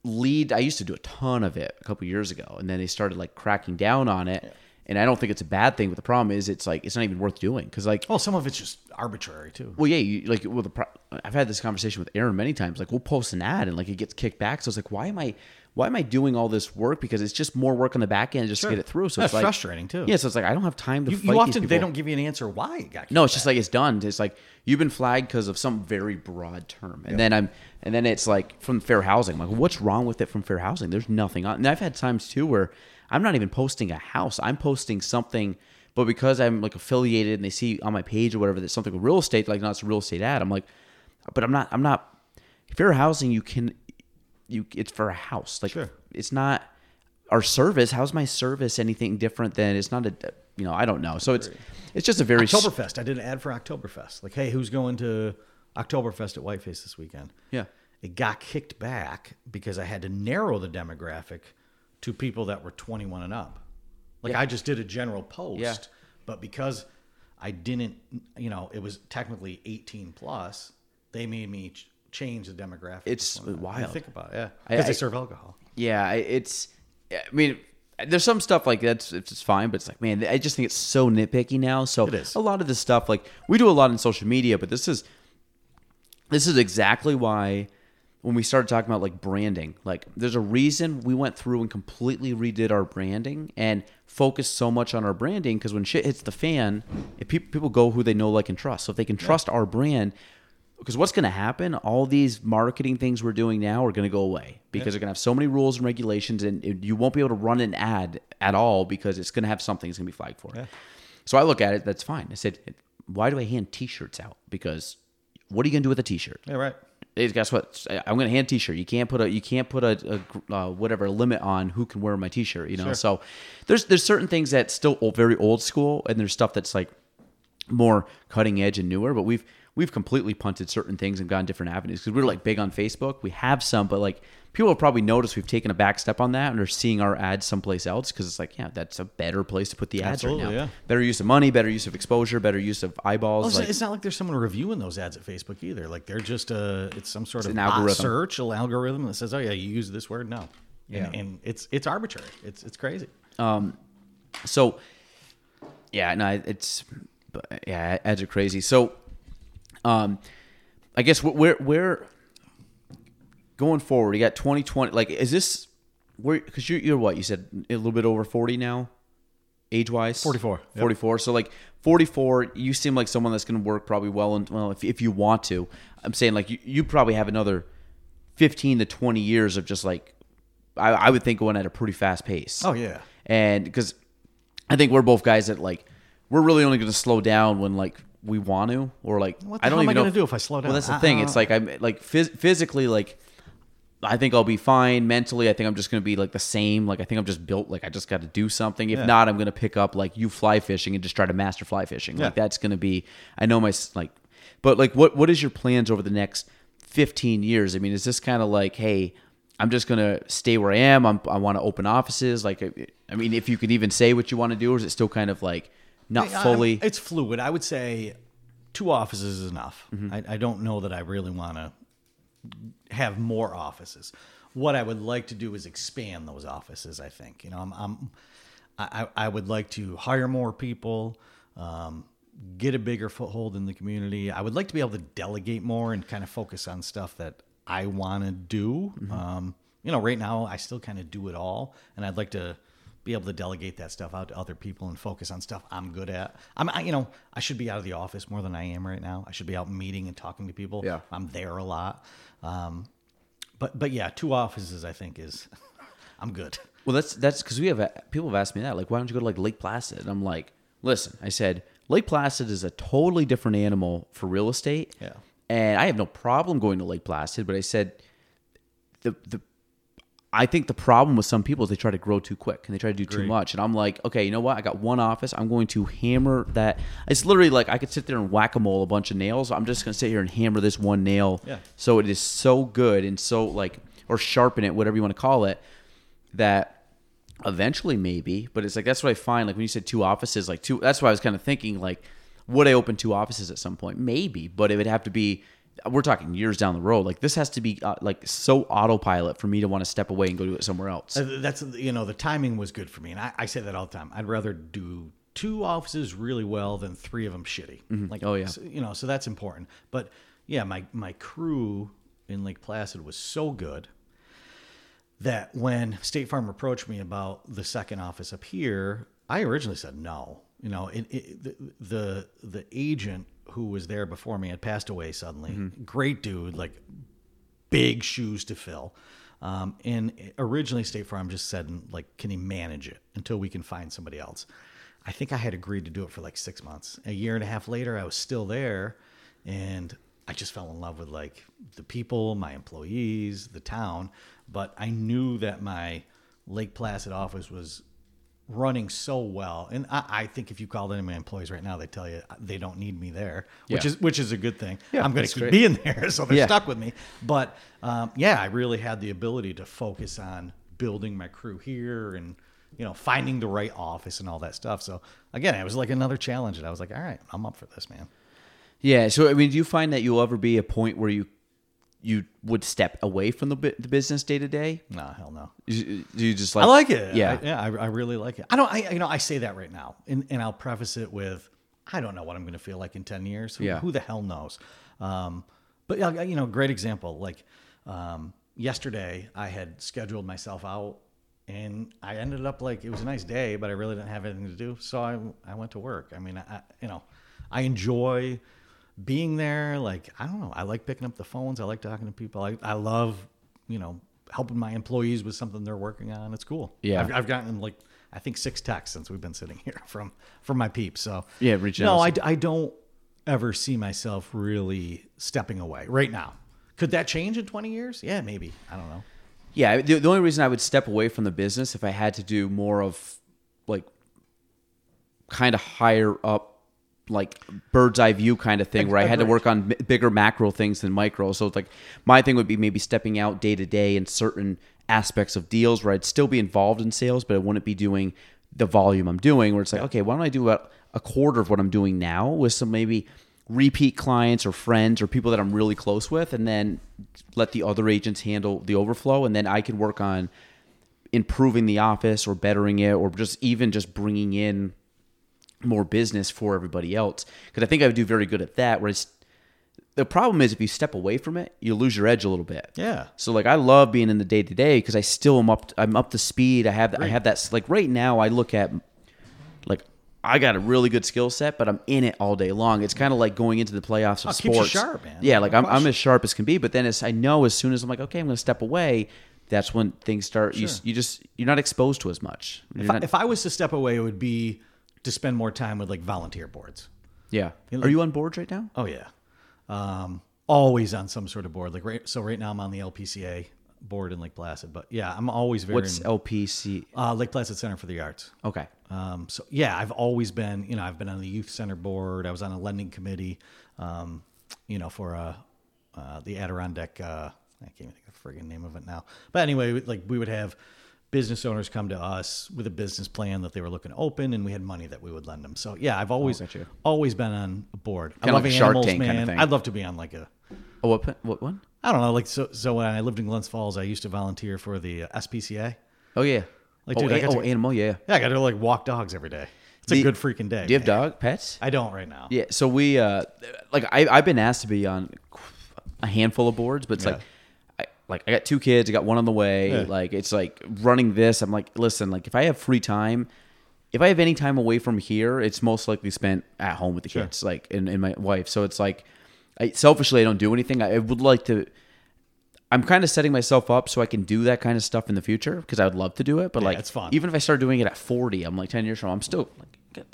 lead I used to do a ton of it a couple years ago, and then they started like cracking down on it. And I don't think it's a bad thing, but the problem is it's like it's not even worth doing because like Well, some of it's just arbitrary too. well, yeah, you, like well, the pro- I've had this conversation with Aaron many times. Like we'll post an ad and like it gets kicked back. So it's like, why am I, why am I doing all this work? Because it's just more work on the back end just Sure. to get it through. So That's it's like frustrating, too. Yeah, so it's like I don't have time to You, you often they don't give you an answer why it got No, it's kicked just back. like it's done. It's like you've been flagged because of some very broad term, and then I'm, and then it's like from fair housing. I'm like, what's wrong with it from fair housing? There's nothing on. And I've had times too where I'm not even posting a house. I'm posting something, but because I'm like affiliated and they see on my page or whatever that something with real estate, like no, it's a real estate ad. I'm like, but I'm not. I'm not. Fair housing, you can, you. It's for a house. Like Sure. it's not our service. How's my service anything different than? It's not a. You know, I don't know. So it's it's just a very s- Oktoberfest. I did an ad for Oktoberfest. Like, hey, who's going to Oktoberfest at Whiteface this weekend? Yeah. It got kicked back because I had to narrow the demographic to people that were 21 and up. Like, Yeah. I just did a general post, Yeah. but because I didn't, you know, it was technically 18 plus, they made me change the demographic. It's 21 and wild. Think about it, yeah. Because they serve alcohol. Yeah, it's. I mean, there's some stuff like that's it's just fine, but it's like, man, I just think it's so nitpicky now. So It is. a lot of this stuff, like we do a lot in social media, but this is this is exactly why when we started talking about like branding, like there's a reason we went through and completely redid our branding and focused so much on our branding because when shit hits the fan, if people people go who they know, like and trust. So if they can trust our brand, because what's going to happen? All these marketing things we're doing now are going to go away because they're going to have so many rules and regulations, and you won't be able to run an ad at all because it's going to have something that's going to be flagged for. it. So I look at it. That's fine. I said, why do I hand T-shirts out? Because what are you going to do with a T-shirt? Yeah, right. Hey, guess what? I'm going to hand T-shirt. You can't put a you can't put a, a uh, whatever limit on who can wear my T-shirt. You know, so there's there's certain things that's still old, very old school, and there's stuff that's like more cutting edge and newer. But we've we've completely punted certain things and gone different avenues because we're like big on Facebook. We have some, but like people have probably noticed we've taken a back step on that and are seeing our ads someplace else because it's like yeah, that's a better place to put the ads right now. yeah. Better use of money, better use of exposure, better use of eyeballs. It's, like, it's not like there's someone reviewing those ads at Facebook either. Like they're just uh it's some sort of an algorithm. search, algorithm that says, "Oh yeah, you use this word." No, Yeah. and, and it's it's arbitrary. It's it's crazy. Um, so, yeah, no, it's but, yeah, ads are crazy. So, um, I guess wh- where where going forward, you got twenty twenty. Like, is this where? Because you're you're what you said a little bit over forty now, age wise. 44, yep. Forty four. So like forty four, you seem like someone that's going to work probably well. And well, if if you want to, I'm saying like you you probably have another fifteen to twenty years of just like. I, I would think going at a pretty fast pace Oh yeah, and because I think we're both guys that like we're really only going to slow down when like we want to or like What the I don't hell am I know gonna do if I slow down? Well, that's the I- thing. I It's uh-huh. like I'm like phys- physically like I think I'll be fine mentally. I think I'm just going to be like the same. Like I think I'm just built like I just got to do something. If Yeah. not, I'm going to pick up like you fly fishing and just try to master fly fishing. Like that's going to be. I know my like, but like what what is your plans over the next 15 years? I mean, is this kind of like hey. I'm just gonna stay where I am. I'm, I want to open offices. Like, I mean, if you could even say what you want to do, or is it still kind of like not I'm- fully? it's fluid. I would say two offices is enough. Mm-hmm. I, I don't know that I really want to have more offices. What I would like to do is expand those offices. I think you know I'm, I'm I, I I would like to hire more people. Um, get a bigger foothold in the community. I would like to be able to delegate more and kind of focus on stuff that I want to do. Um, you know, right now I still kind of do it all, and I'd like to be able to delegate that stuff out to other people and focus on stuff I'm good at. I'm, I, you know, I should be out of the office more than I am right now. I should be out meeting and talking to people. Yeah. I'm there a lot. Um, but but yeah, two offices I think is I'm good. Well, that's that's because we have people have asked me that. Like, why don't you go to like Lake Placid? And I'm like, listen, I said Lake Placid is a totally different animal for real estate. Yeah. And I have no problem going to Lake Placid, but I said the the I think the problem with some people is they try to grow too quick and they try to do too much. And I'm like, okay, you know what? I got one office. I'm going to hammer that. It's literally like I could sit there and whack a mole a bunch of nails. I'm just going to sit here and hammer this one nail. Yeah. So it is so good and so like, or sharpen it, whatever you want to call it, that eventually maybe. But it's like, that's what I find. Like when you said two offices, like two, that's why I was kind of thinking, like, would I open two offices at some point? Maybe, but it would have to be. We're talking years down the road. Like this has to be uh, like so autopilot for me to want to step away and go do it somewhere else. Uh, That's you know the timing was good for me, and I, I say that all the time. I'd rather do two offices really well than three of them shitty. Like Oh, yeah. so, you know, so that's important. But yeah, my my crew in Lake Placid was so good that when State Farm approached me about the second office up here, I originally said no. You know, it, it, the, the the agent who was there before me had passed away suddenly. Great dude, like big shoes to fill. Um, and originally, State Farm just said, like, can he manage it until we can find somebody else? I think I had agreed to do it for like six months. A year and a half later, I was still there, and I just fell in love with like the people, my employees, the town. But I knew that my Lake Placid office was running so well, and I, I think if you called any of my employees right now, they tell you they don't need me there, which Yeah. is which is a good thing. Yeah, I'm going to keep great. being there, so they're Yeah. stuck with me. But um, yeah, I really had the ability to focus on building my crew here and you know finding the right office and all that stuff. So again, it was like another challenge, and I was like, all right, I'm up for this, man. Yeah. So I mean, do you find that you'll ever be a point where you you would step away from the bu- the business day to day? No, hell no. You- Do you just like? I like it. Yeah. I, yeah, I, I really like it. I don't. I you know I say that right now, and and I'll preface it with, I don't know what I'm going to feel like in ten years. Who, Yeah. Who the hell knows? Um, but yeah, you know, great example. Like um, yesterday, I had scheduled myself out, and I ended up like it was a nice day, but I really didn't have anything to do, so I I went to work. I mean, I, you know, I enjoy being there. Like I don't know, I like picking up the phones. I like talking to people. I I love you know helping my employees with something they're working on. It's cool. Yeah. I've, I've gotten like I think six texts since we've been sitting here from from my peeps. So Yeah, reaching No. I, I don't ever see myself really stepping away right now. Could that change in twenty years? Yeah, maybe. I don't know. Yeah. The, the only reason I would step away from the business if I had to do more of like kind of higher up like bird's eye view kind of thing where I had to work on bigger macro things than micro. So it's like my thing would be maybe stepping out day to day in certain aspects of deals where I'd still be involved in sales, but I wouldn't be doing the volume I'm doing. Where it's like, okay, why don't I do about a quarter of what I'm doing now with some maybe repeat clients or friends or people that I'm really close with, and then let the other agents handle the overflow, and then I can work on improving the office or bettering it or just even just bringing in more business for everybody else because I think I would do very good at that. Whereas the problem is if you step away from it, you lose your edge a little bit. Yeah. So like I love being in the day to day because I still am up. I'm up to speed. I have I have that like right now. I look at like I got a really good skill set, but I'm in it all day long. It's kind of like going into the playoffs of Oh, you sports. sharp, man. Yeah, like No I'm, I'm as sharp as can be. But then as I know, as soon as I'm like, okay, I'm going to step away. That's when things start. You Sure. you just you're not exposed to as much. If I, not- if I was to step away, it would be to spend more time with like volunteer boards. yeah. Are you on boards right now? Oh yeah, um, always on some sort of board. Like right, so right now I'm on the LPCA board in Lake Placid. But yeah, I'm always very What's in- LPC? uh, Lake Placid Center for the Arts. Okay. Um, so yeah, I've always been, you know, I've been on the youth center board. I was on a lending committee, um, you know, for uh, uh, the Adirondack. Uh, I can't even think of the friggin' name of it now. But anyway, like we would have business owners come to us with a business plan that they were looking to open, and we had money that we would lend them. So yeah, I've always gotcha. always been on a board. I Kinda love like a Shark animals, Tank man. kinda thing. I'd love to be on like a Oh, what what one? I don't know, like so. So when I lived in Glens Falls, I used to volunteer for the uh, SPCA. Oh yeah. Like, oh, dude, I a- got oh, to- animal. Yeah. Yeah, I got to like walk dogs every day. It's a good freaking day. Do you have man. dog pets? I don't right now. Yeah. So we uh, like I I've been asked to be on a handful of boards, but it's Yeah. like. I, like I got two kids, I got one on the way. Yeah. Like it's like running this. I'm like, listen, like if I have free time, if I have any time away from here, it's most likely spent at home with the Sure. kids, like and, and my wife. So it's like, I, selfishly, I don't do anything. I would like to. I'm kind of setting myself up so I can do that kind of stuff in the future because I would love to do it. But Yeah, like, it's fun. even if I start doing it at 40, I'm like 10 years from I'm still like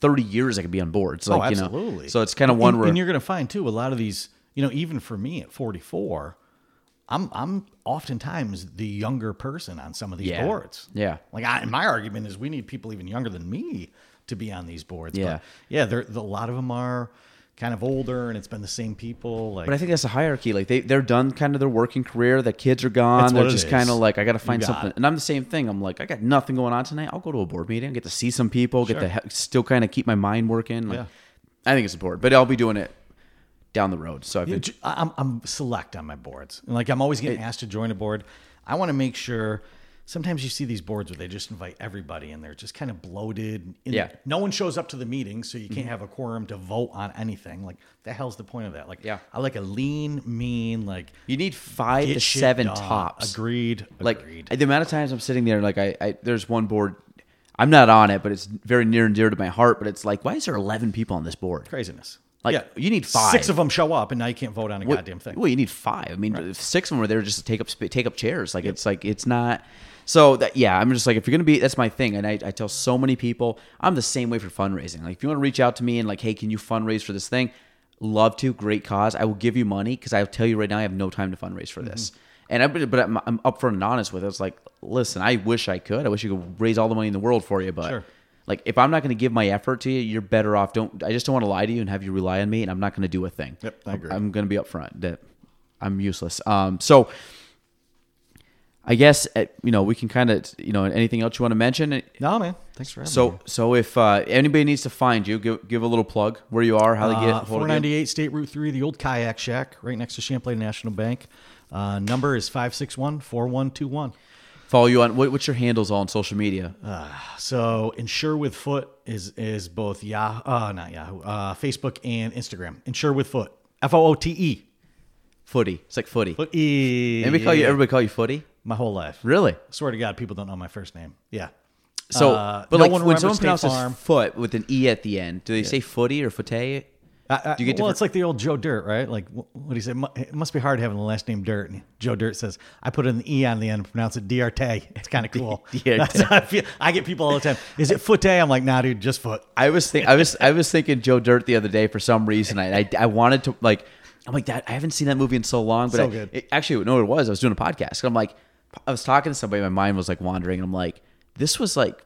30 years I could be on boards. Oh, like, oh, you know, absolutely. so it's kind of one and, where and you're going to find too a lot of these. You know, even for me at 44, I'm I'm oftentimes the younger person on some of these Yeah. boards. Yeah. Like I, my argument is we need people even younger than me to be on these boards. Yeah. But yeah, they're, a lot of them are kind of older and it's been the same people. Like But I think that's a hierarchy. Like they they're done kind of their working career. The kids are gone. They're just kind of like I got to find got something. it. And I'm the same thing. I'm like I got nothing going on tonight. I'll go to a board meeting. Get to see some people. Get to Sure. he- still kind of keep my mind working. Like, Yeah. I think it's important. But I'll be doing it down the road. So I've been, I'm, I'm select on my boards. Like I'm always getting asked to join a board. I want to make sure. Sometimes you see these boards where they just invite everybody, and they're just kind of bloated. And Yeah. Mm-hmm. no one shows up to the meeting, so you can't have a quorum to vote on anything. Like the hell's the point of that? Like, Yeah. I like a lean, mean, like you need five get to shit seven done. tops. Agreed. like agreed. the amount of times I'm sitting there, like I, I there's one board. I'm not on it, but it's very near and dear to my heart. But it's like, why is there 11 people on this board? craziness. Like, you need five. Six of them show up, and now you can't vote on a What- goddamn thing. Well, you need five. I mean, if six of them were there just to take up take up chairs. Like it's like it's not. So that yeah, I'm just like if you're gonna be, that's my thing, and I, I tell so many people I'm the same way for fundraising. Like if you want to reach out to me and like, hey, can you fundraise for this thing? Love to, great cause. I will give you money because I'll tell you right now I have no time to fundraise for this. Mm-hmm. And I, but I'm, I'm upfront and honest with it. It's like, listen, I wish I could. I wish you could raise all the money in the world for you, but Sure. Like if I'm not going to give my effort to you, you're better off. Don't I just don't want to lie to you and have you rely on me, and I'm not going to do a thing. Yep, I agree. I'm going to be upfront that I'm useless. Um, so I guess uh, you know we can kind of you know anything else you want to mention. No, man. Thanks for having me. So so if uh, anybody needs to find you, give give a little plug where you are, how they get Uh, hold of 498 State Route 3, the old kayak shack, right next to Champlain National Bank. Uh, number is 561 4121. Follow you on what, what's your handles all on social media? So, Insure with Foote is is both Yahoo, uh, not Yahoo, uh, Facebook and Instagram. Insure with Foote, F O O T E. Footy. It's like footy. footy E. Everybody call you everybody call you footy. My whole life. Really? I Swear to God, people don't know my first name. Yeah. So, Uh, but no like when someone pronounces Farm. foot with an e at the end, do they say footy or footy? I, I, Do you get well, different- it's like the old Joe Dirt, right? Like, what do you say? It must be hard having the last name Dirt. And Joe Dirt says, I put an E on the end and pronounce it Diarte. It's kind of cool. Diarte. That's how I, feel. I get people all the time. Is it Foot I'm like, nah, dude, just Foot. I was think I was I was thinking Joe Dirt the other day for some reason. I I, I wanted to like I'm like that. I haven't seen that movie in so long, but So I, good. It, actually, no, it was. I was doing a podcast. I'm like, I was talking to somebody. My mind was like wandering, and I'm like, this was like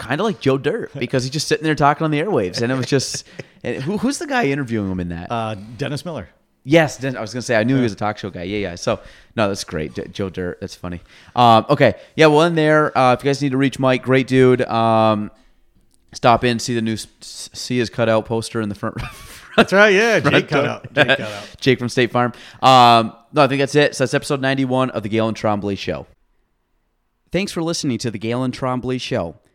kind of like Joe Dirt because he's just sitting there talking on the airwaves, and it was just and who, who's the guy interviewing him in that? Uh, Dennis Miller. Yes, I was gonna say I knew he was a talk show guy. Yeah, yeah. So no, that's great, Joe Dirt. That's funny. Um, okay, yeah. Well, in there, uh, if you guys need to reach Mike, great dude. Um, stop in, see the new, see his cutout poster in the front. That's right. Yeah. Jake front cut door. out. Jake cut out. Jake from State Farm. Um, no, I think that's it. So that's episode 91 of the Gaelan Trombley Show. Thanks for listening to the Gaelan Trombley Show.